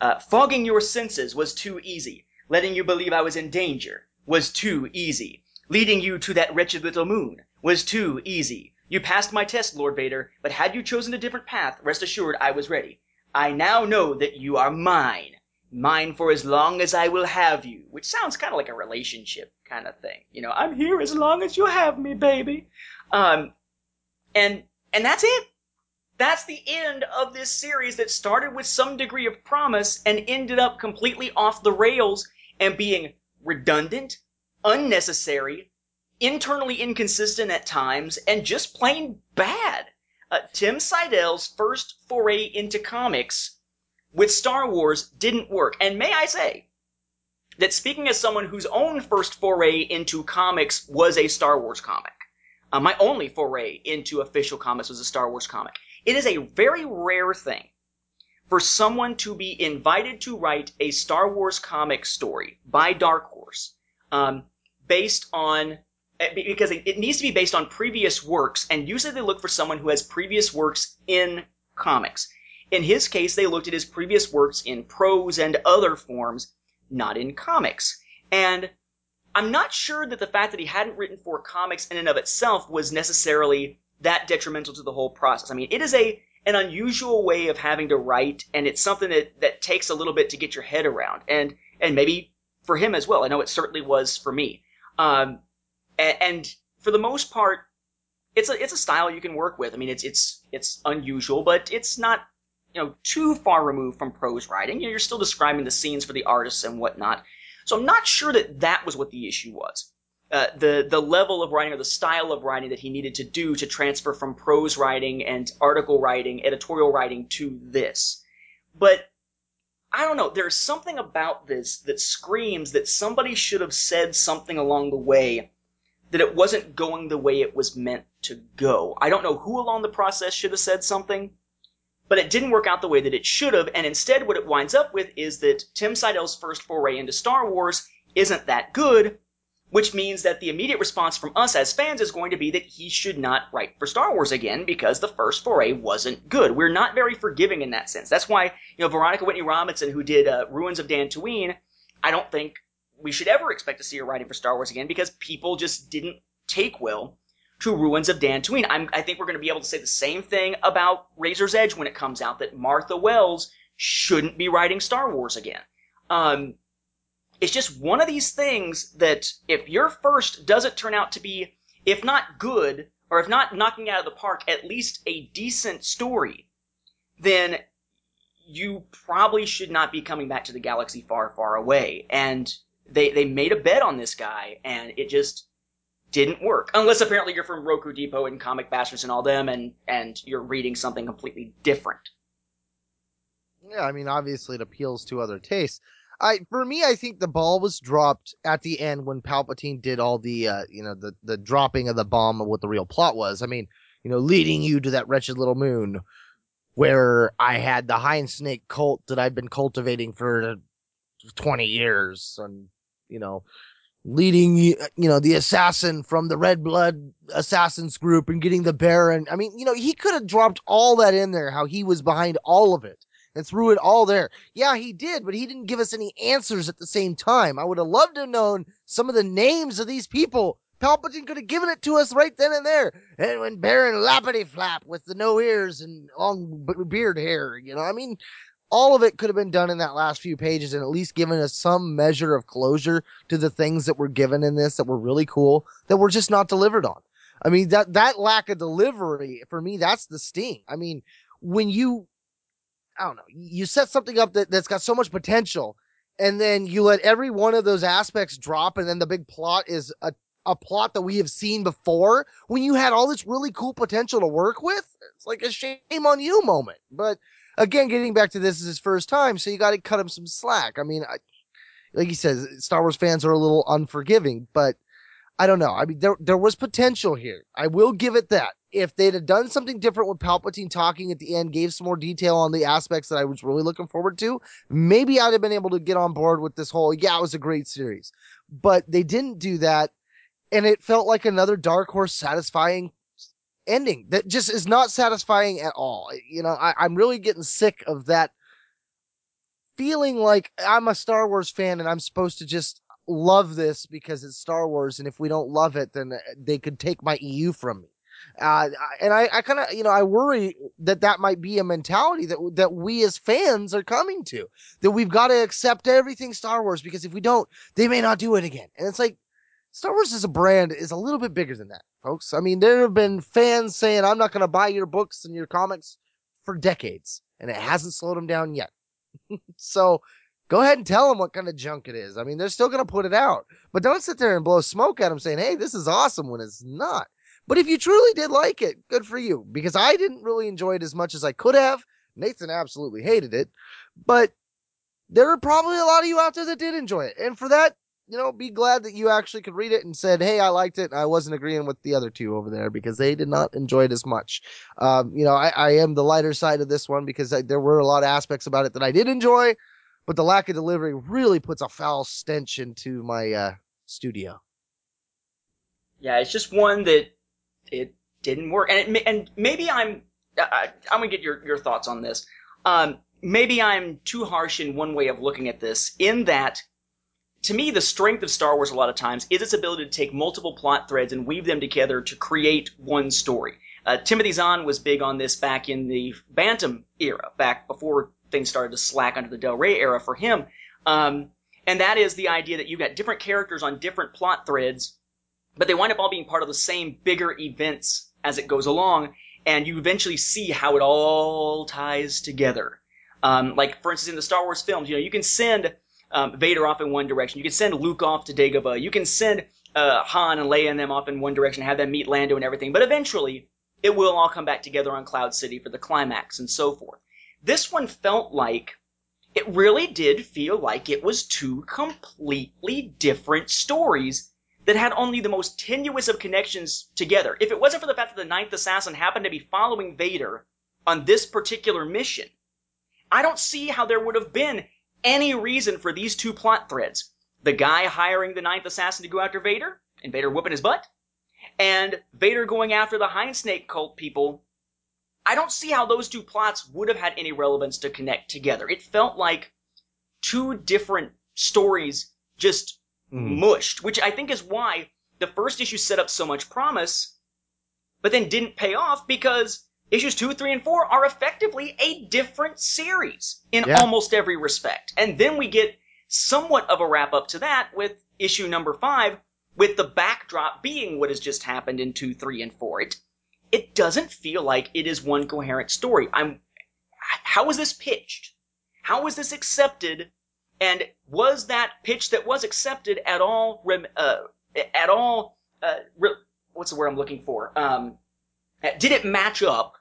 Uh, fogging your senses was too easy. Letting you believe I was in danger was too easy. Leading you to that wretched little moon was too easy. You passed my test, Lord Vader, but had you chosen a different path, rest assured I was ready. I now know that you are mine. Mine for as long as I will have you, which sounds kind of like a relationship kind of thing. You know, I'm here as long as you have me, baby. Um, and, and that's it. That's the end of this series that started with some degree of promise and ended up completely off the rails and being redundant, unnecessary, internally inconsistent at times, and just plain bad. Uh, Tim Siedell's first foray into comics with Star Wars didn't work. And may I say that speaking as someone whose own first foray into comics was a Star Wars comic, uh, my only foray into official comics was a Star Wars comic. It is a very rare thing for someone to be invited to write a Star Wars comic story by Dark Horse, um, based on eh, because it it needs to be based on previous works, and usually they look for someone who has previous works in comics. In his case, they looked at his previous works in prose and other forms, not in comics. And I'm not sure that the fact that he hadn't written for comics in and of itself was necessarily that detrimental to the whole process. I mean, it is a an unusual way of having to write, and it's something that, that takes a little bit to get your head around, and and maybe for him as well. I know it certainly was for me. Um, a- and, for the most part, it's a it's a style you can work with. I mean, it's it's it's unusual, but it's not you know too far removed from prose writing. You know, you're still describing the scenes for the artists and whatnot. So I'm not sure that that was what the issue was. Uh, the the level of writing or the style of writing that he needed to do to transfer from prose writing and article writing, editorial writing to this. But I don't know. There's something about this that screams that somebody should have said something along the way that it wasn't going the way it was meant to go. I don't know who along the process should have said something, but it didn't work out the way that it should have, and instead what it winds up with is that Tim Siedell's first foray into Star Wars isn't that good, which means that the immediate response from us as fans is going to be that he should not write for Star Wars again because the first foray wasn't good. We're not very forgiving in that sense. That's why, you know, Voronica Whitney Robinson, who did uh, Ruins of Dantooine, I don't think we should ever expect to see her writing for Star Wars again because people just didn't take well to Ruins of Dantooine. I'm, I think we're going to be able to say the same thing about Razor's Edge when it comes out that Martha Wells shouldn't be writing Star Wars again. Um, it's just one of these things that if your first doesn't turn out to be, if not good, or if not knocking out of the park, at least a decent story, then you probably should not be coming back to the galaxy far, far away. And they, they made a bet on this guy, and it just didn't work. Unless apparently you're from Roqoo Depot and Comic Bastards and all them, and and you're reading something completely different. Yeah, I mean, obviously it appeals to other tastes. I, for me, I think the ball was dropped at the end when Palpatine did all the, uh, you know, the the dropping of the bomb of what the real plot was. I mean, you know, leading you to that wretched little moon, where I had the Hind Snake cult that I've been cultivating for twenty years, and you know, leading you know the assassin from the red blood assassins group and getting the baron i mean you know he could have dropped all that in there how he was behind all of it and threw it all there yeah he did but he didn't give us any answers at the same time i would have loved to have known some of the names of these people palpatine could have given it to us right then and there and when baron lappity flap with the no ears and long beard hair you know i mean all of it could have been done in that last few pages and at least given us some measure of closure to the things that were given in this that were really cool that were just not delivered on. I mean, that, that lack of delivery for me, that's the sting. I mean, when you, I don't know, you set something up that, that's got so much potential and then you let every one of those aspects drop and then the big plot is a, a plot that we have seen before when you had all this really cool potential to work with. It's like a shame on you moment, but again, getting back to this is his first time, so you got to cut him some slack. I mean, I, like he says, Star Wars fans are a little unforgiving, but I don't know. I mean, there there was potential here. I will give it that. If they'd have done something different with Palpatine talking at the end, gave some more detail on the aspects that I was really looking forward to, maybe I'd have been able to get on board with this whole, yeah, it was a great series. But they didn't do that. And it felt like another Dark Horse satisfying ending that just is not satisfying at all. You know, I, I'm really getting sick of that feeling like I'm a Star Wars fan and I'm supposed to just love this because it's Star Wars, and if we don't love it, then they could take my EU from me. Uh, and I, I kind of, you know, I worry that that might be a mentality that that we as fans are coming to. That we've got to accept everything Star Wars because if we don't, they may not do it again. And it's like, Star Wars as a brand is a little bit bigger than that, folks. I mean, there have been fans saying, I'm not going to buy your books and your comics for decades, and it hasn't slowed them down yet. so go ahead and tell them what kind of junk it is. I mean, they're still going to put it out, but don't sit there and blow smoke at them saying, hey, this is awesome when it's not. But if you truly did like it, good for you, because I didn't really enjoy it as much as I could have. Nathan absolutely hated it, but there are probably a lot of you out there that did enjoy it. And for that, you know, be glad that you actually could read it and said, "Hey, I liked it." I wasn't agreeing with the other two over there because they did not enjoy it as much. Um, you know, I, I, am the lighter side of this one because I, there were a lot of aspects about it that I did enjoy, but the lack of delivery really puts a foul stench into my uh, studio. Yeah, it's just one that it didn't work, and it, and maybe I'm I, I'm gonna get your your thoughts on this. Um, maybe I'm too harsh in one way of looking at this, in that to me, the strength of Star Wars a lot of times is its ability to take multiple plot threads and weave them together to create one story. Uh, Timothy Zahn was big on this back in the Bantam era, back before things started to slack under the Del Rey era for him. Um, and that is the idea that you've got different characters on different plot threads, but they wind up all being part of the same bigger events as it goes along, and you eventually see how it all ties together. Um, like, for instance, in the Star Wars films, you know, you can send um, Vader off in one direction. You can send Luke off to Dagobah. You can send uh, Han and Leia and them off in one direction, have them meet Lando and everything. But eventually, it will all come back together on Cloud City for the climax and so forth. This one felt like it really did feel like it was two completely different stories that had only the most tenuous of connections together. If it wasn't for the fact that the Ninth Assassin happened to be following Vader on this particular mission, I don't see how there would have been any reason for these two plot threads. The guy hiring the ninth assassin to go after Vader, and Vader whooping his butt, and Vader going after the Hind Snake cult people. I don't see how those two plots would have had any relevance to connect together. It felt like two different stories just. Mm. mushed, which I think is why the first issue set up so much promise, but then didn't pay off because issues two, three, and four are effectively a different series in yeah. almost every respect. And then we get somewhat of a wrap up to that with issue number five, with the backdrop being what has just happened in two, three, and four. It, it doesn't feel like it is one coherent story. I'm, how was this pitched? How was this accepted? And was that pitch that was accepted at all, uh, at all uh, what's the word I'm looking for? Um, did it match up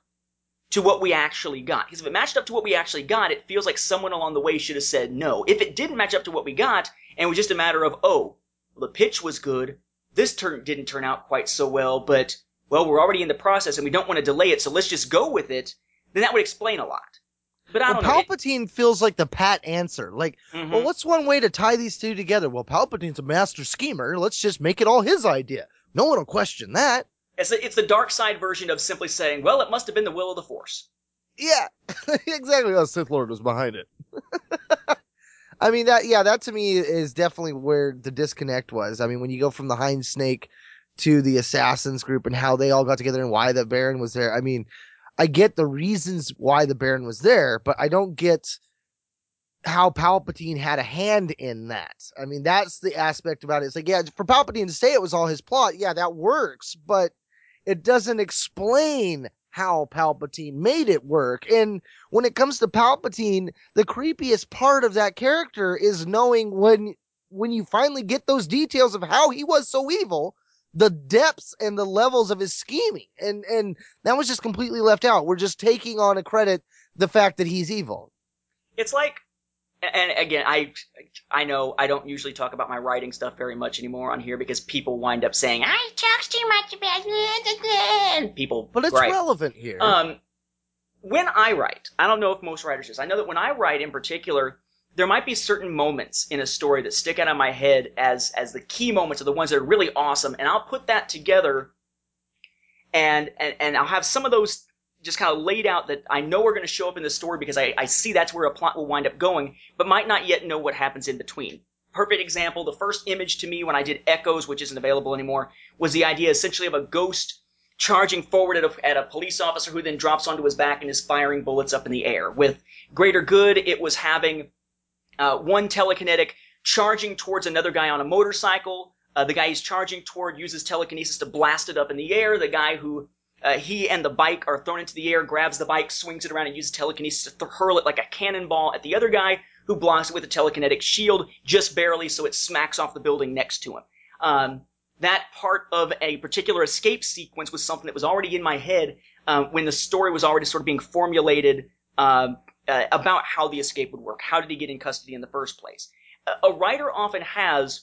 to what we actually got? Because if it matched up to what we actually got, it feels like someone along the way should have said no. If it didn't match up to what we got, and it was just a matter of, oh, well, the pitch was good, this turn didn't turn out quite so well, but well, we're already in the process and we don't want to delay it, so let's just go with it. Then that would explain a lot. But I Well, don't know. It- Palpatine feels like the pat answer. Like, Mhm. well, what's one way to tie these two together? Well, Palpatine's a master schemer. Let's just make it all his idea. No one will question that. It's the, it's the dark side version of simply saying, well, it must have been the will of the Force. Yeah, exactly. Oh, Sith Lord was behind it. I mean that. Yeah, that to me is definitely where the disconnect was. I mean, when you go from the Hind Snake to the Assassins group and how they all got together and why the Baron was there. I mean, I get the reasons why the Baron was there, but I don't get how Palpatine had a hand in that. I mean, that's the aspect about it. It's like, yeah, for Palpatine to say it was all his plot, yeah, that works, but it doesn't explain how Palpatine made it work. And when it comes to Palpatine, the creepiest part of that character is knowing when when you finally get those details of how he was so evil, the depths and the levels of his scheming. And and that was just completely left out. We're just taking on a credit the fact that he's evil. It's like, and again, I I know I don't usually talk about my writing stuff very much anymore on here because people wind up saying I talk too much about it. And people, But it's gripe. relevant here. Um, when I write, I don't know if most writers do. I know that when I write in particular, there might be certain moments in a story that stick out of my head as as the key moments, or the ones that are really awesome, and I'll put that together, and and and I'll have some of those just kind of laid out that I know are going to show up in the story because I, I see that's where a plot will wind up going, but might not yet know what happens in between. Perfect example, the first image to me when I did Echoes, which isn't available anymore, was the idea essentially of a ghost charging forward at a, at a police officer who then drops onto his back and is firing bullets up in the air. With Greater Good, it was having uh, one telekinetic charging towards another guy on a motorcycle. Uh, the guy he's charging toward uses telekinesis to blast it up in the air. The guy who uh, he and the bike are thrown into the air, grabs the bike, swings it around, and uses telekinesis to th- hurl it like a cannonball at the other guy, who blocks it with a telekinetic shield just barely so it smacks off the building next to him. Um, that part of a particular escape sequence was something that was already in my head uh, when the story was already sort of being formulated um, uh, about how the escape would work. How did he get in custody in the first place? A, a writer often has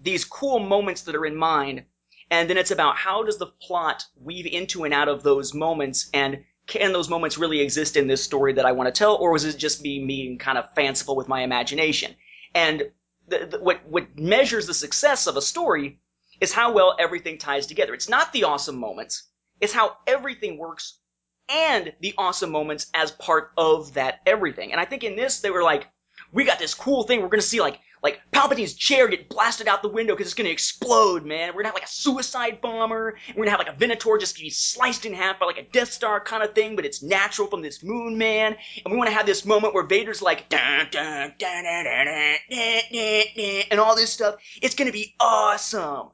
these cool moments that are in mind, and then it's about how does the plot weave into and out of those moments, and can those moments really exist in this story that I want to tell, or was it just me being kind of fanciful with my imagination? And the, the, what what measures the success of a story is how well everything ties together. It's not the awesome moments; it's how everything works and the awesome moments as part of that everything. And I think in this they were like, we got this cool thing. We're gonna see like like Palpatine's chair get blasted out the window because it's gonna explode, man. We're gonna have like a suicide bomber. We're gonna have like a Venator just be sliced in half by like a Death Star kind of thing, but it's natural from this moon man. And we want to have this moment where Vader's like dun, dun, dun, dun, dun, dun, dun, dun, dun, and all this stuff. It's gonna be awesome.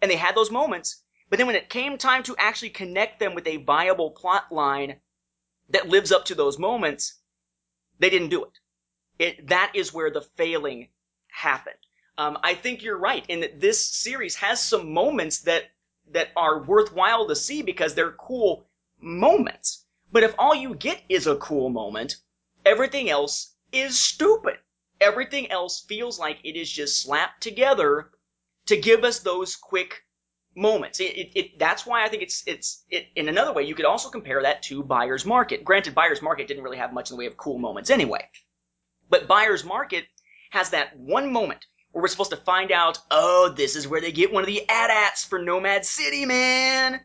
And they had those moments, but then when it came time to actually connect them with a viable plot line that lives up to those moments, they didn't do it. It that is where the failing happened. Um, I think you're right in that this series has some moments that that are worthwhile to see because they're cool moments. But if all you get is a cool moment, everything else is stupid. Everything else feels like it is just slapped together to give us those quick moments. It, it, it, that's why I think it's it's it, in another way you could also compare that to Buyer's Market. Granted, Buyer's Market didn't really have much in the way of cool moments anyway, but Buyer's Market has that one moment where we're supposed to find out, oh, this is where they get one of the AT-ATs for Nomad City, man,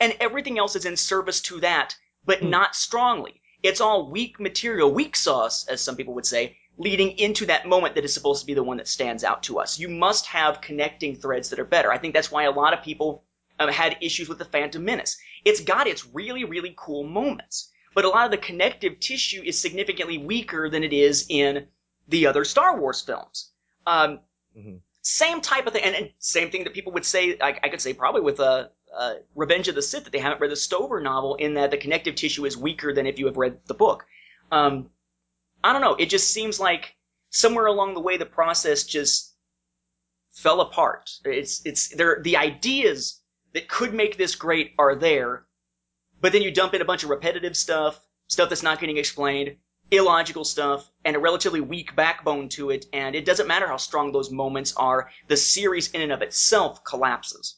and everything else is in service to that, but hmm. not strongly. It's all weak material, weak sauce, as some people would say, leading into that moment that is supposed to be the one that stands out to us. You must have connecting threads that are better. I think that's why a lot of people um, had issues with the Phantom Menace. It's got its really, really cool moments, but a lot of the connective tissue is significantly weaker than it is in the other Star Wars films. Um, Mhm. Same type of thing, and, and same thing that people would say. I, I could say probably with uh, uh, Revenge of the Sith that they haven't read the Stover novel, in that the connective tissue is weaker than if you have read the book. Um, I don't know. It just seems like somewhere along the way the process just fell apart. It's it's there the ideas that could make this great are there, but then you dump in a bunch of repetitive stuff, stuff that's not getting explained, illogical stuff, and a relatively weak backbone to it, and it doesn't matter how strong those moments are, the series in and of itself collapses.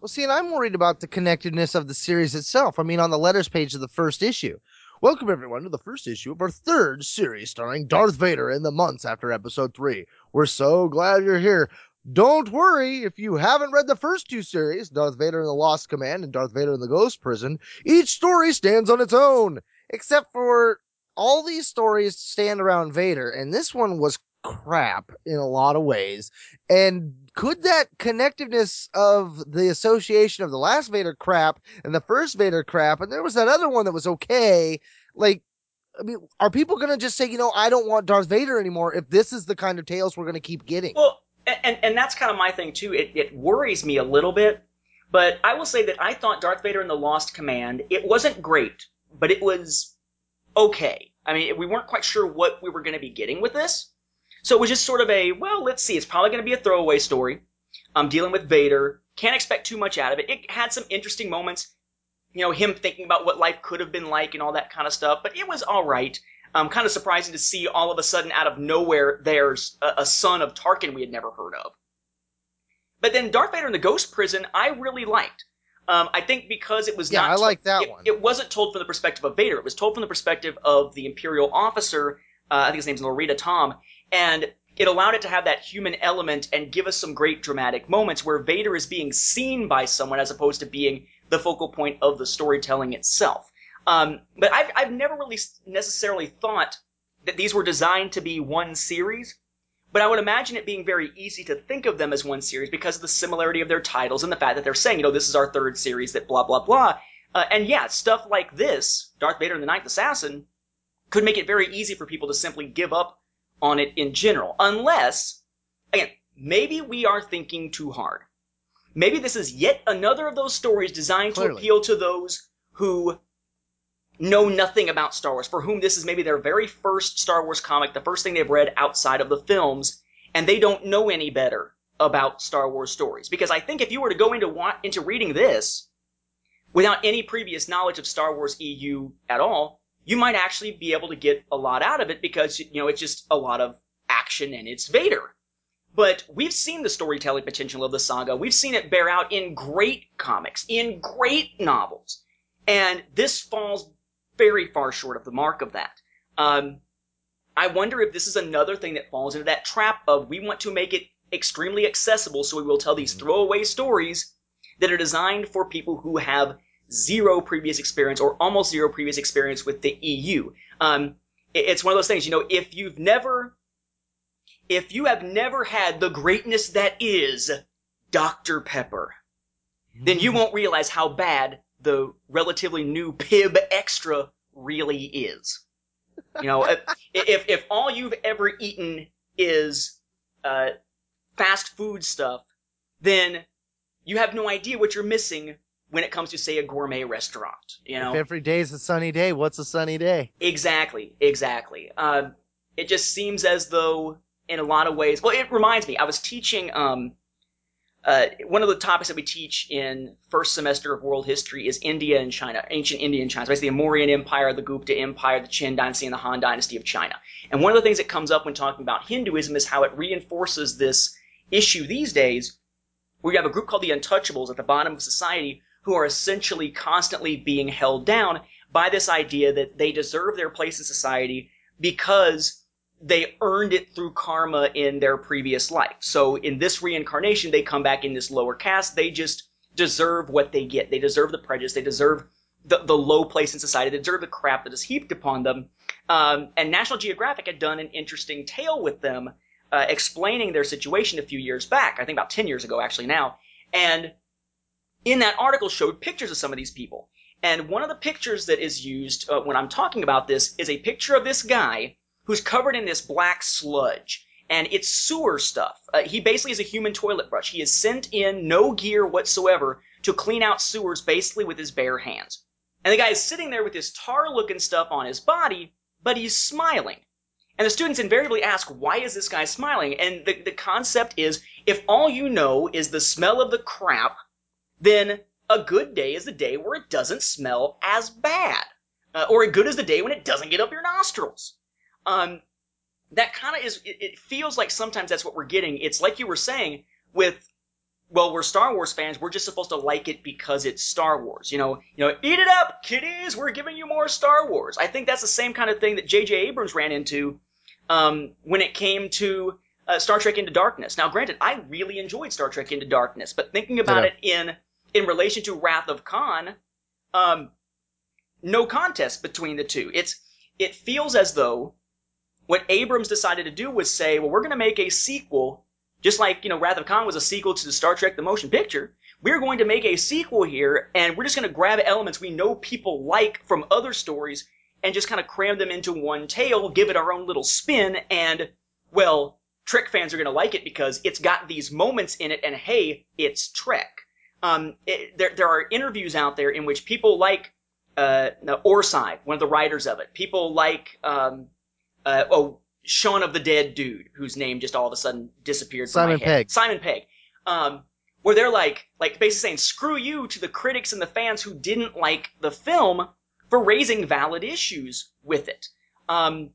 Well, see, and I'm worried about the connectedness of the series itself. I mean, on the letters page of the first issue. Welcome, everyone, to the first issue of our third series starring Darth Vader in the months after episode three. We're so glad you're here. Don't worry if you haven't read the first two series, Darth Vader in the Lost Command and Darth Vader in the Ghost Prison. Each story stands on its own, except for all these stories stand around Vader, and this one was crap in a lot of ways. And could that connectiveness of the association of the last Vader crap and the first Vader crap, and there was that other one that was okay, like, I mean, are people going to just say, you know, I don't want Darth Vader anymore if this is the kind of tales we're going to keep getting? Well, and and that's kind of my thing too. It it worries me a little bit, but I will say that I thought Darth Vader in the Lost Command. It wasn't great, but it was okay. I mean, we weren't quite sure what we were going to be getting with this, so it was just sort of a well, let's see. It's probably going to be a throwaway story. I'm dealing with Vader. Can't expect too much out of it. It had some interesting moments. You know, him thinking about what life could have been like and all that kind of stuff, but it was all right um, kind of surprising to see all of a sudden out of nowhere there's a, a son of Tarkin we had never heard of. But then Darth Vader in the Ghost Prison, I really liked. Um, I think because it was Yeah, not. I like that it, one. It wasn't told from the perspective of Vader. It was told from the perspective of the Imperial officer. Uh, I think his name's Laurita Tohm, and it allowed it to have that human element and give us some great dramatic moments where Vader is being seen by someone as opposed to being the focal point of the storytelling itself. Um, but I've, I've never really necessarily thought that these were designed to be one series, but I would imagine it being very easy to think of them as one series because of the similarity of their titles and the fact that they're saying, you know, this is our third series that blah, blah, blah. Uh, and yeah, stuff like this, Darth Vader and the Ninth Assassin, could make it very easy for people to simply give up on it in general. Unless, again, maybe we are thinking too hard. Maybe this is yet another of those stories designed to appeal to those who know nothing about Star Wars, for whom this is maybe their very first Star Wars comic, the first thing they've read outside of the films, and they don't know any better about Star Wars stories. Because I think if you were to go into into reading this without any previous knowledge of Star Wars EU at all, you might actually be able to get a lot out of it because you know it's just a lot of action and it's Vader. But we've seen the storytelling potential of the saga. We've seen it bear out in great comics, in great novels. And this falls very far short of the mark of that. Um, I wonder if this is another thing that falls into that trap of we want to make it extremely accessible, so we will tell these throwaway stories that are designed for people who have zero previous experience or almost zero previous experience with the EU. Um, it- it's one of those things, you know, if you've never, if you have never had the greatness that is Dr. Pepper, then you won't realize how bad the relatively new Pibb Xtra really is. You know, if, if if all you've ever eaten is uh, fast food stuff, then you have no idea what you're missing when it comes to, say, a gourmet restaurant. You know, If every day is a sunny day, what's a sunny day? Exactly, exactly. Uh, it just seems as though, in a lot of ways, well, it reminds me. I was teaching. Um, uh, one of the topics that we teach in first semester of world history is India and China, ancient India and China. So basically, the Mauryan Empire, the Gupta Empire, the Qin Dynasty, and the Han Dynasty of China. And one of the things that comes up when talking about Hinduism is how it reinforces this issue these days, where you have a group called the Untouchables at the bottom of society who are essentially constantly being held down by this idea that they deserve their place in society because they earned it through karma in their previous life. So in this reincarnation, they come back in this lower caste. They just deserve what they get. They deserve the prejudice. They deserve the, the low place in society. They deserve the crap that is heaped upon them. Um, and National Geographic had done an interesting tale with them, uh, explaining their situation a few years back. I think about 10 years ago, actually, now. And in that article showed pictures of some of these people. And one of the pictures that is used uh, when I'm talking about this is a picture of this guy who's covered in this black sludge. And it's sewer stuff. Uh, he basically is a human toilet brush. He is sent in no gear whatsoever to clean out sewers basically with his bare hands. And the guy is sitting there with this tar looking stuff on his body, but he's smiling. And the students invariably ask, why is this guy smiling? And the, the concept is, if all you know is the smell of the crap, then a good day is the day where it doesn't smell as bad. Uh, or a good is the day when it doesn't get up your nostrils. Um, that kind of is, it, it feels like sometimes that's what we're getting. It's like you were saying with well, we're Star Wars fans. We're just supposed to like it because it's Star Wars. You know, you know, eat it up, kiddies. We're giving you more Star Wars. I think that's the same kind of thing that J.J. Abrams ran into um, when it came to uh, Star Trek Into Darkness. Now, granted, I really enjoyed Star Trek Into Darkness, but thinking about Yeah. it in in relation to Wrath of Khan, um, no contest between the two. It's it feels as though what Abrams decided to do was say, well, we're going to make a sequel, just like you know, Wrath of Khan was a sequel to the Star Trek the Motion Picture. We're going to make a sequel here, and we're just going to grab elements we know people like from other stories and just kind of cram them into one tale, give it our own little spin, and well, Trek fans are going to like it because it's got these moments in it, and hey, it's Trek. Um, it, there there are interviews out there in which people like uh, Orside, one of the writers of it. People like um, uh, oh Shaun of the Dead dude, whose name just all of a sudden disappeared from Simon. Pegg. Simon Pegg. Um, where they're like like basically saying screw you to the critics and the fans who didn't like the film for raising valid issues with it. Um,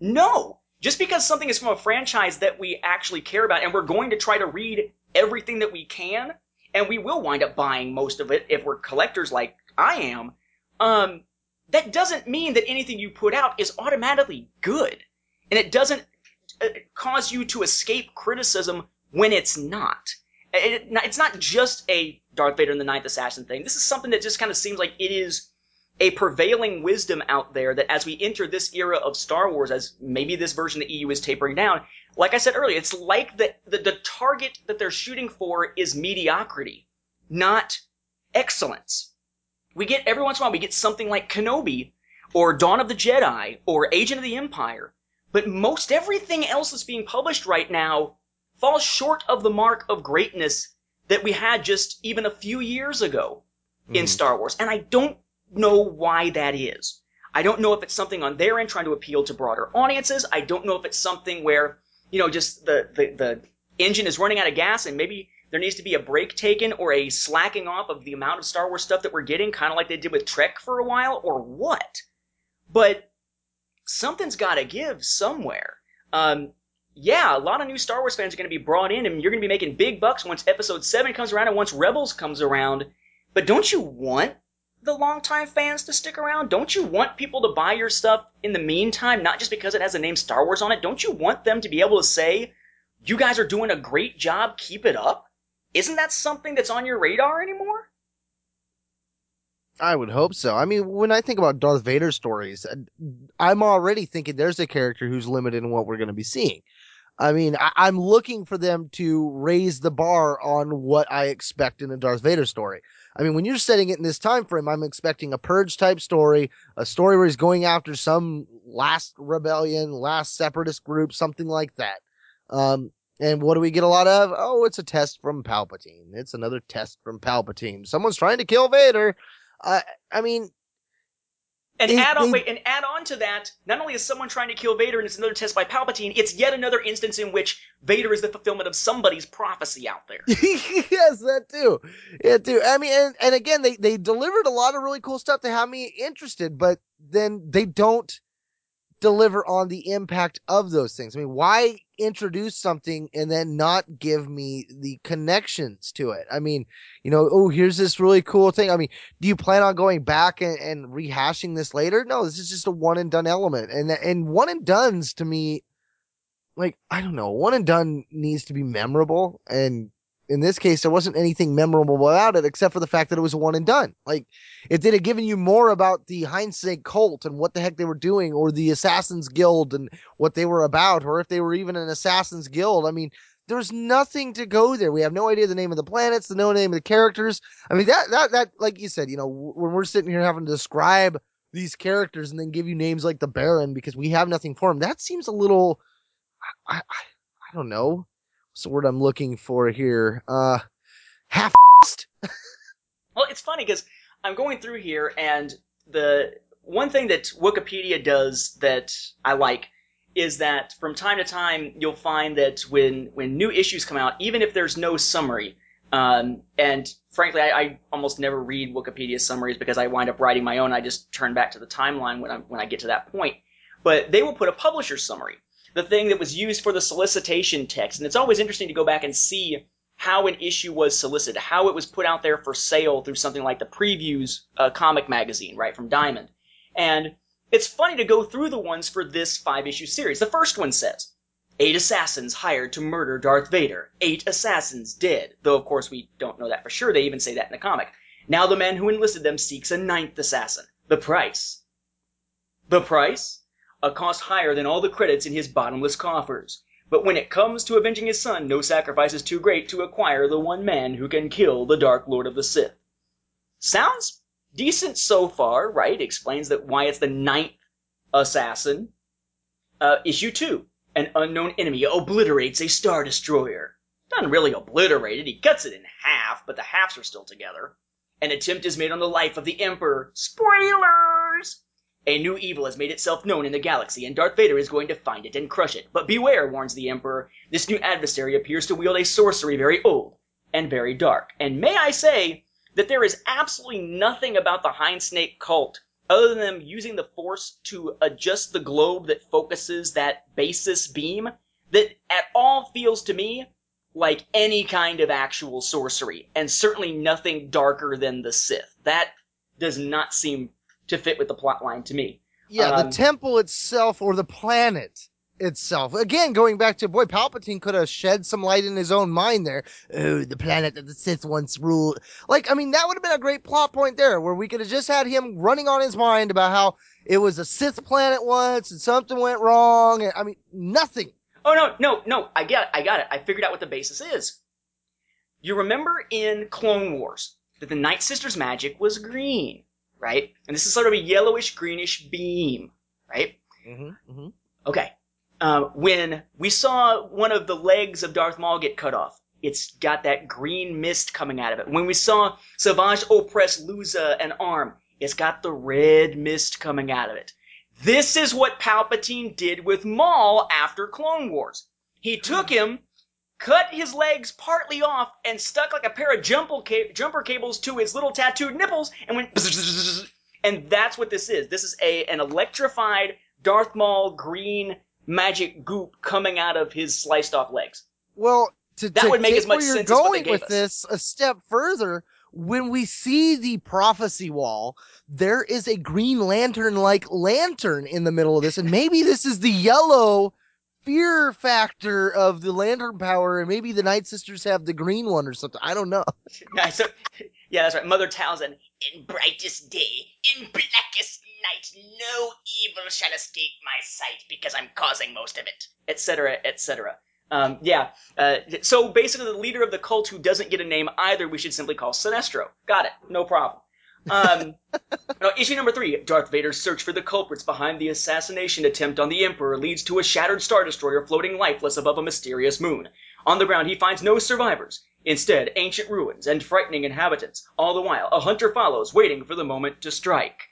no, just because something is from a franchise that we actually care about, and we're going to try to read everything that we can, and we will wind up buying most of it if we're collectors like I am. Um, that doesn't mean that anything you put out is automatically good, and it doesn't uh, cause you to escape criticism when it's not. It- it's not just a Darth Vader and the Ninth Assassin thing. This is something that just kind of seems like it is a prevailing wisdom out there that as we enter this era of Star Wars, as maybe this version of the EU is tapering down, like I said earlier, it's like the, the, the target that they're shooting for is mediocrity, not excellence. We get, every once in a while, we get something like Kenobi, or Dawn of the Jedi, or Agent of the Empire, but most everything else that's being published right now falls short of the mark of greatness that we had just even a few years ago in Mhm. Star Wars. And I don't know why that is. I don't know if it's something on their end trying to appeal to broader audiences. I don't know if it's something where, you know, just the, the, the engine is running out of gas and maybe there needs to be a break taken or a slacking off of the amount of Star Wars stuff that we're getting, kind of like they did with Trek for a while, or what. But something's got to give somewhere. Um, yeah, a lot of new Star Wars fans are going to be brought in, and you're going to be making big bucks once Episode 7 comes around and once Rebels comes around. But don't you want the longtime fans to stick around? Don't you want people to buy your stuff in the meantime, not just because it has the name Star Wars on it? Don't you want them to be able to say, you guys are doing a great job, keep it up? Isn't that something that's on your radar anymore? I would hope so. I mean, when I think about Darth Vader stories, I'm already thinking there's a character who's limited in what we're going to be seeing. I mean, I- I'm looking for them to raise the bar on what I expect in a Darth Vader story. I mean, when you're setting it in this time frame, I'm expecting a purge type story, a story where he's going after some last rebellion, last separatist group, something like that. Um, and what do we get a lot of? Oh, it's a test from Palpatine. It's another test from Palpatine. Someone's trying to kill Vader. I I mean, And They- add on, they- wait, and add on to that, not only is someone trying to kill Vader and it's another test by Palpatine, it's yet another instance in which Vader is the fulfillment of somebody's prophecy out there. yes, that too. Yeah, too. I mean, and, and again, they they delivered a lot of really cool stuff to have me interested, but then they don't deliver on the impact of those things. I mean, why introduce something and then not give me the connections to it? I mean, you know, oh, here's this really cool thing. I mean, do you plan on going back and, and rehashing this later? No, this is just a one and done element, and and one and done's to me like I don't know, one and done needs to be memorable, and in this case, there wasn't anything memorable about it except for the fact that it was a one and done. Like if they'd have given you more about the Hindsight cult and what the heck they were doing, or the Assassins Guild and what they were about, or if they were even an Assassins Guild, I mean. There's nothing to go there. We have no idea the name of the planets, the no name of the characters. I mean, that that that, like you said, you know, when we're sitting here having to describe these characters and then give you names like the Baron because we have nothing for them, that seems a little I, I, I don't know. What's the word I'm looking for here? Uh, half. Well, it's funny because I'm going through here, and the one thing that Wikipedia does that I like is that from time to time you'll find that when when new issues come out, even if there's no summary, um, and frankly, I, I almost never read Wikipedia summaries because I wind up writing my own. I just turn back to the timeline when I when I get to that point. But they will put a publisher summary, the thing that was used for the solicitation text, and it's always interesting to go back and see how an issue was solicited, how it was put out there for sale through something like the Previews uh, comic magazine, right from Diamond, and it's funny to go through the ones for this five issue series. The first one says, Eight assassins hired to murder Darth Vader. Eight assassins dead. Though, of course, we don't know that for sure. They even say that in the comic. Now the man who enlisted them seeks a ninth assassin. The price. The price? A cost higher than all the credits in his bottomless coffers. But when it comes to avenging his son, no sacrifice is too great to acquire the one man who can kill the Dark Lord of the Sith. Sounds decent so far, right? Explains that why it's the ninth assassin. Uh, issue two. An unknown enemy obliterates a Star Destroyer. Doesn't really obliterate it, he cuts it in half, but the halves are still together. An attempt is made on the life of the Emperor. Spoilers! A new evil has made itself known in the galaxy, and Darth Vader is going to find it and crush it. But beware, warns the Emperor. This new adversary appears to wield a sorcery very old and very dark. And may I say that there is absolutely nothing about the Hind Snake cult other than them using the force to adjust the globe that focuses that basis beam that at all feels to me like any kind of actual sorcery, and certainly nothing darker than the Sith. That does not seem to fit with the plot line to me. Yeah, Um, the temple itself or the planet itself. Again, going back to boy, Palpatine could have shed some light in his own mind there. Oh, the planet that the Sith once ruled. Like, I mean, that would have been a great plot point there, where we could have just had him running on his mind about how it was a Sith planet once and something went wrong. And, I mean, nothing. Oh no, no, no! I got it. I got it. I figured out what the basis is. You remember in Clone Wars that the Night Sisters' magic was green, right? And this is sort of a yellowish greenish beam, right? Mm-hmm, mm-hmm. Okay. Uh, when we saw one of the legs of Darth Maul get cut off, it's got that green mist coming out of it. When we saw Savage Opress lose an arm, it's got the red mist coming out of it. This is what Palpatine did with Maul after Clone Wars. He took him, cut his legs partly off, and stuck like a pair of jumper, ca- jumper cables to his little tattooed nipples, and went. And that's what this is. This is a an electrified Darth Maul green magic goop coming out of his sliced off legs. Well, to, That to would make take as much where you're sense as what they going with us. this a step further. When we see the prophecy wall, there is a Green Lantern like lantern in the middle of this, and maybe this is the yellow fear factor of the lantern power, and maybe the Night Sisters have the green one or something. I don't know. Yeah, so, yeah, that's right. Mother Talzin. In brightest day, in blackest night, no evil shall escape my sight because I'm causing most of it, etc., etc. Um, yeah. Uh, so basically, the leader of the cult who doesn't get a name either, we should simply call Sinestro. Got it. No problem. Um, issue number three: Darth Vader's search for the culprits behind the assassination attempt on the Emperor leads to a shattered star destroyer floating lifeless above a mysterious moon. On the ground, he finds no survivors. Instead, ancient ruins and frightening inhabitants. All the while, a hunter follows, waiting for the moment to strike.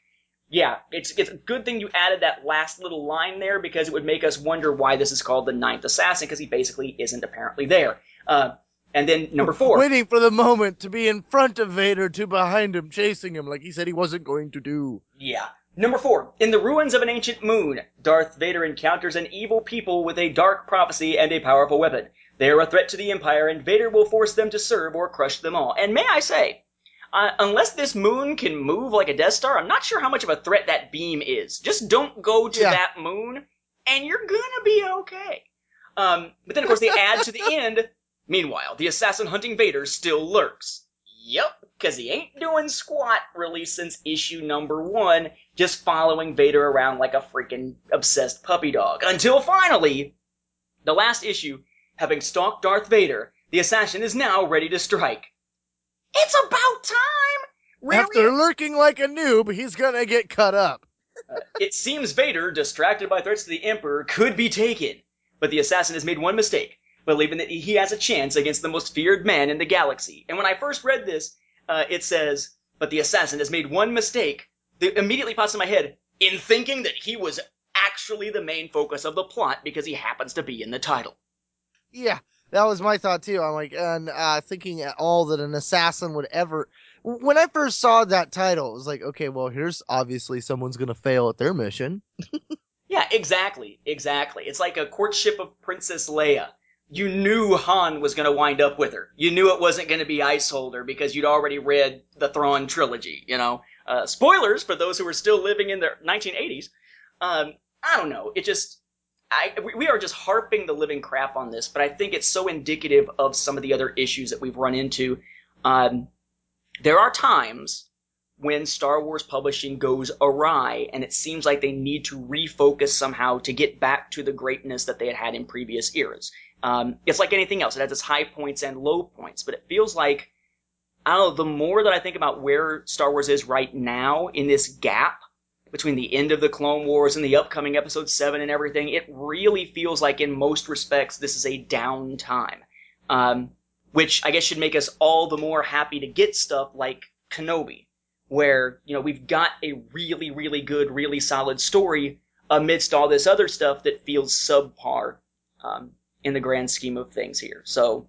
Yeah, it's it's a good thing you added that last little line there because it would make us wonder why this is called the Ninth Assassin because he basically isn't apparently there. Uh, and then number four. Waiting for the moment to be in front of Vader, to behind him, chasing him like he said he wasn't going to do. Yeah. Number four. In the ruins of an ancient moon, Darth Vader encounters an evil people with a dark prophecy and a powerful weapon. They are a threat to the Empire, and Vader will force them to serve or crush them all. And may I say, uh, unless this moon can move like a Death Star, I'm not sure how much of a threat that beam is. Just don't go to Yeah. that moon, and you're gonna be okay. Um, but then, of course, they add to the end. Meanwhile, the assassin hunting Vader still lurks. Yep, because he ain't doing squat really since issue number one, just following Vader around like a freaking obsessed puppy dog. Until finally, the last issue, having stalked Darth Vader, the assassin is now ready to strike. It's about time! Really? After lurking like a noob, he's gonna get cut up. Uh, it seems Vader, distracted by threats to the Emperor, could be taken. But the assassin has made one mistake, believing that he has a chance against the most feared man in the galaxy. And when I first read this, uh, it says, but the assassin has made one mistake. That immediately pops in my head, in thinking that he was actually the main focus of the plot because he happens to be in the title. Yeah, that was my thought too. I'm like, and uh, thinking at all that an assassin would ever. When I first saw that title, it was like, okay, well, here's obviously someone's gonna fail at their mission. Yeah, exactly, exactly. It's like a courtship of Princess Leia. You knew Han was going to wind up with her. You knew it wasn't going to be Isolder because you'd already read the Thrawn trilogy. You know, uh, spoilers for those who are still living in the 1980s. Um, I don't know. It just, I we- are just harping the living crap on this, but I think it's so indicative of some of the other issues that we've run into. Um, there are times when Star Wars publishing goes awry, and it seems like they need to refocus somehow to get back to the greatness that they had had in previous eras. Um, it's like anything else; it has its high points and low points, but it feels like I don't know. The more that I think about where Star Wars is right now in this gap between the end of the Clone Wars and the upcoming Episode Seven and everything, it really feels like, in most respects, this is a down time. Um, which I guess should make us all the more happy to get stuff like Kenobi where you know we've got a really really good really solid story amidst all this other stuff that feels subpar um, in the grand scheme of things here so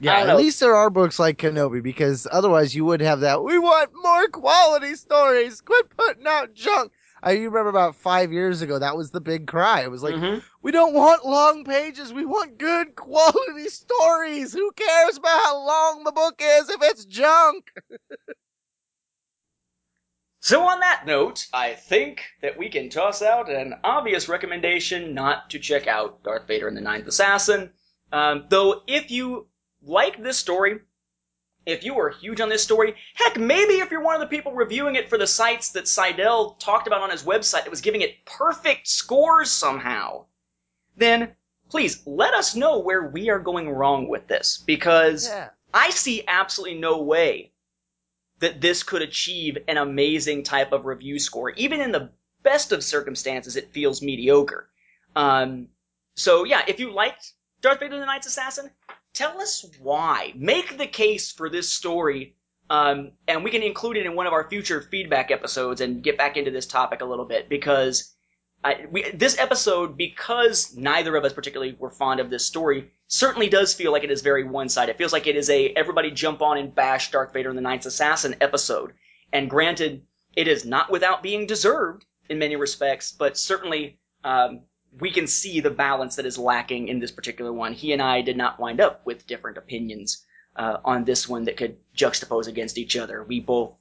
Yeah, at know. least there are books like Kenobi because otherwise you would have that. We want more quality stories. Quit putting out junk. I remember about five years ago that was the big cry. It was like Mhm. we don't want long pages. We want good quality stories. Who cares about how long the book is if it's junk? so on that note i think that we can toss out an obvious recommendation not to check out darth vader and the ninth assassin um, though if you like this story if you are huge on this story, heck, maybe if you're one of the people reviewing it for the sites that Siedell talked about on his website that was giving it perfect scores somehow, then please let us know where we are going wrong with this because Yeah. I see absolutely no way that this could achieve an amazing type of review score. Even in the best of circumstances, it feels mediocre. Um, so yeah, if you liked Darth Vader the Ninth Assassin, tell us why. Make the case for this story, um, and we can include it in one of our future feedback episodes and get back into this topic a little bit because I, we, this episode, because neither of us particularly were fond of this story, certainly does feel like it is very one-sided. It feels like it is a everybody jump on and bash Darth Vader and the Ninth Assassin episode. And granted, it is not without being deserved in many respects, but certainly um, we can see the balance that is lacking in this particular one. He and I did not wind up with different opinions uh, on this one that could juxtapose against each other. We both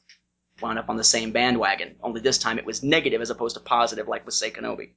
wound up on the same bandwagon, only this time it was negative as opposed to positive, like with Say Kenobi.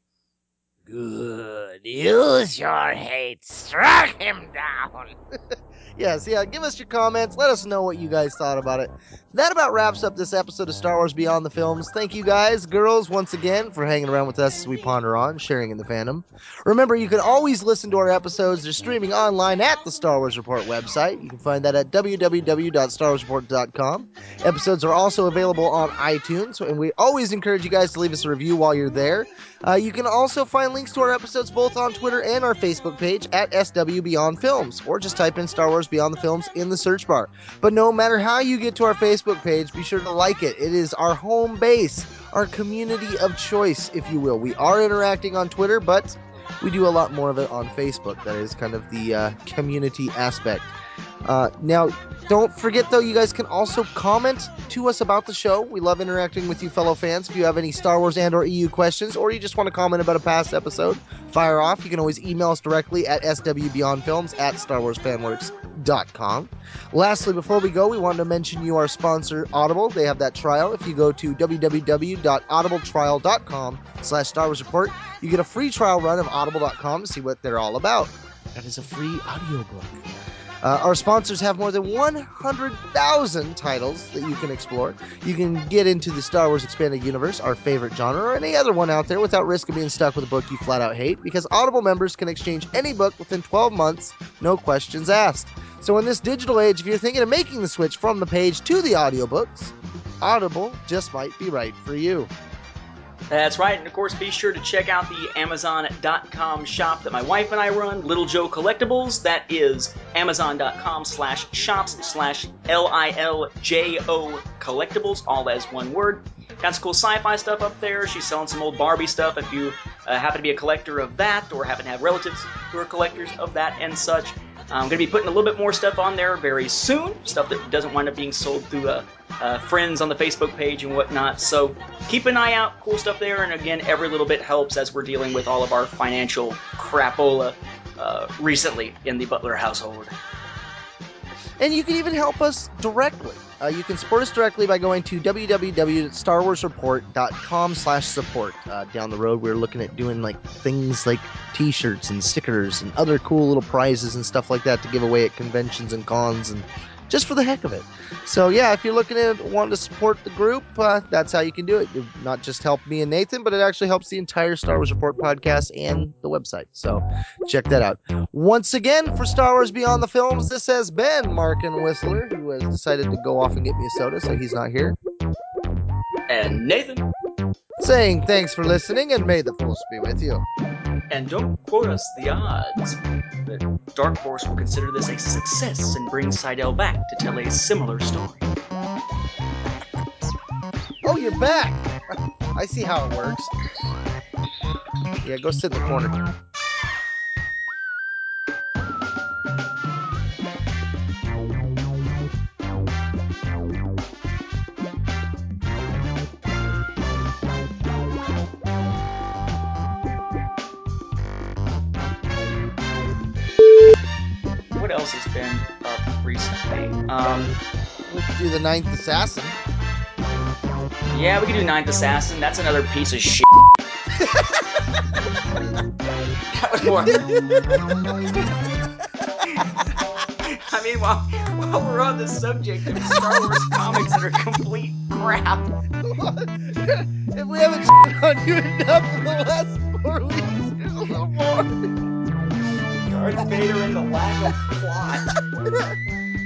Good. Use your hate. Struck him down. yes, yeah, give us your comments. Let us know what you guys thought about it. That about wraps up this episode of Star Wars Beyond the Films. Thank you guys, girls, once again for hanging around with us as we ponder on, sharing in the fandom. Remember, you can always listen to our episodes. They're streaming online at the Star Wars Report website. You can find that at www.starwarsreport.com. Episodes are also available on iTunes, and we always encourage you guys to leave us a review while you're there. Uh, you can also find links to our episodes both on Twitter and our Facebook page at SW Beyond Films, or just type in Star Wars Beyond the Films in the search bar. But no matter how you get to our Facebook page, be sure to like it. It is our home base, our community of choice, if you will. We are interacting on Twitter, but we do a lot more of it on Facebook. That is kind of the uh, community aspect. Uh, now, don't forget though, you guys can also comment to us about the show. We love interacting with you, fellow fans. If you have any Star Wars and/or EU questions, or you just want to comment about a past episode, fire off. You can always email us directly at swbeyondfilms at starwarsfanworks.com. Lastly, before we go, we wanted to mention you our sponsor, Audible. They have that trial. If you go to www.audibletrial.com slash Star Wars Report, you get a free trial run of audible.com to see what they're all about. That is a free audiobook. Uh, our sponsors have more than 100,000 titles that you can explore. You can get into the Star Wars Expanded Universe, our favorite genre, or any other one out there without risk of being stuck with a book you flat out hate, because Audible members can exchange any book within 12 months, no questions asked. So, in this digital age, if you're thinking of making the switch from the page to the audiobooks, Audible just might be right for you. That's right, and of course, be sure to check out the Amazon.com shop that my wife and I run, Little Joe Collectibles. That is Amazon.com slash shops slash L I L J O Collectibles, all as one word. got some cool sci-fi stuff up there. She's selling some old Barbie stuff. If you uh, happen to be a collector of that, or happen to have relatives who are collectors of that and such, I'm going to be putting a little bit more stuff on there very soon. Stuff that doesn't wind up being sold through uh, uh, friends on the Facebook page and whatnot. So keep an eye out. Cool stuff there. And again, every little bit helps as we're dealing with all of our financial crapola uh, recently in the Butler household. And you can even help us directly. Uh, you can support us directly by going to www.starwarsreport.com slash support. Uh, down the road, we're looking at doing like things like t-shirts and stickers and other cool little prizes and stuff like that to give away at conventions and cons and just for the heck of it. So yeah, if you're looking at wanting to support the group, uh, that's how you can do it. It not just help me and Nathan, but it actually helps the entire Star Wars Report podcast and the website. So check that out. Once again, for Star Wars Beyond the Films, this has been Mark and Whistler, who has decided to go off and get me a soda, so he's not here. And Nathan, Saying thanks for listening and may the force be with you. And don't quote us the odds that Dark Horse will consider this a success and bring Siedell back to tell a similar story. Oh, you're back! I see how it works. Yeah, go sit in the corner. Else has been up recently? Um, We could do the Ninth Assassin. yeah, we could do Ninth Assassin. That's another piece of shit. that was more. I mean, while, while we're on the subject of Star Wars comics that are complete crap, if we haven't shit on you enough in the last four weeks, there's a little more. Darth Vader and the lack of plot.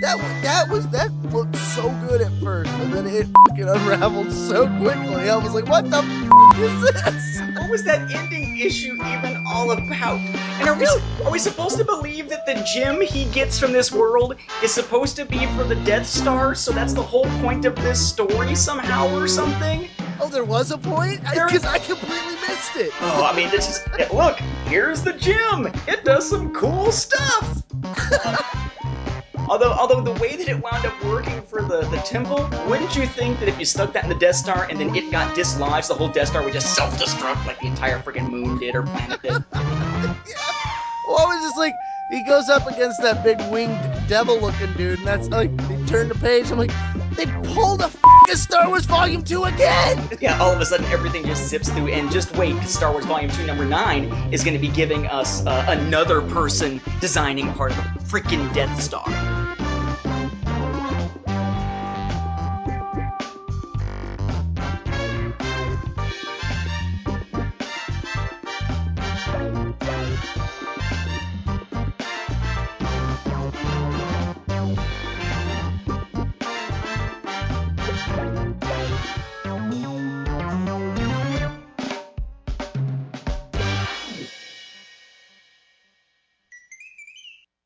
That that was that looked so good at first, and then it fucking unraveled so quickly. I was like, "What the f- is this?" What was that ending issue even all about? And are we are we supposed to believe that the gem he gets from this world is supposed to be for the Death Star? So that's the whole point of this story somehow or something? Oh, there was a point because I, completely missed it. Oh, I mean, this is look. Here's the gem. It does some cool stuff. Although, although the way that it wound up working for the, the temple, wouldn't you think that if you stuck that in the Death Star and then it got dislodged, the whole Death Star would just self-destruct like the entire freaking moon did or planet did? Well, I was just like, he goes up against that big winged devil-looking dude, and that's like, he turned the page. I'm like, they pulled a Star Wars Volume Two again. Yeah, all of a sudden everything just zips through, and just wait, Star Wars Volume 2, Number 9 is to be giving us uh, another person designing part of the freaking Death Star.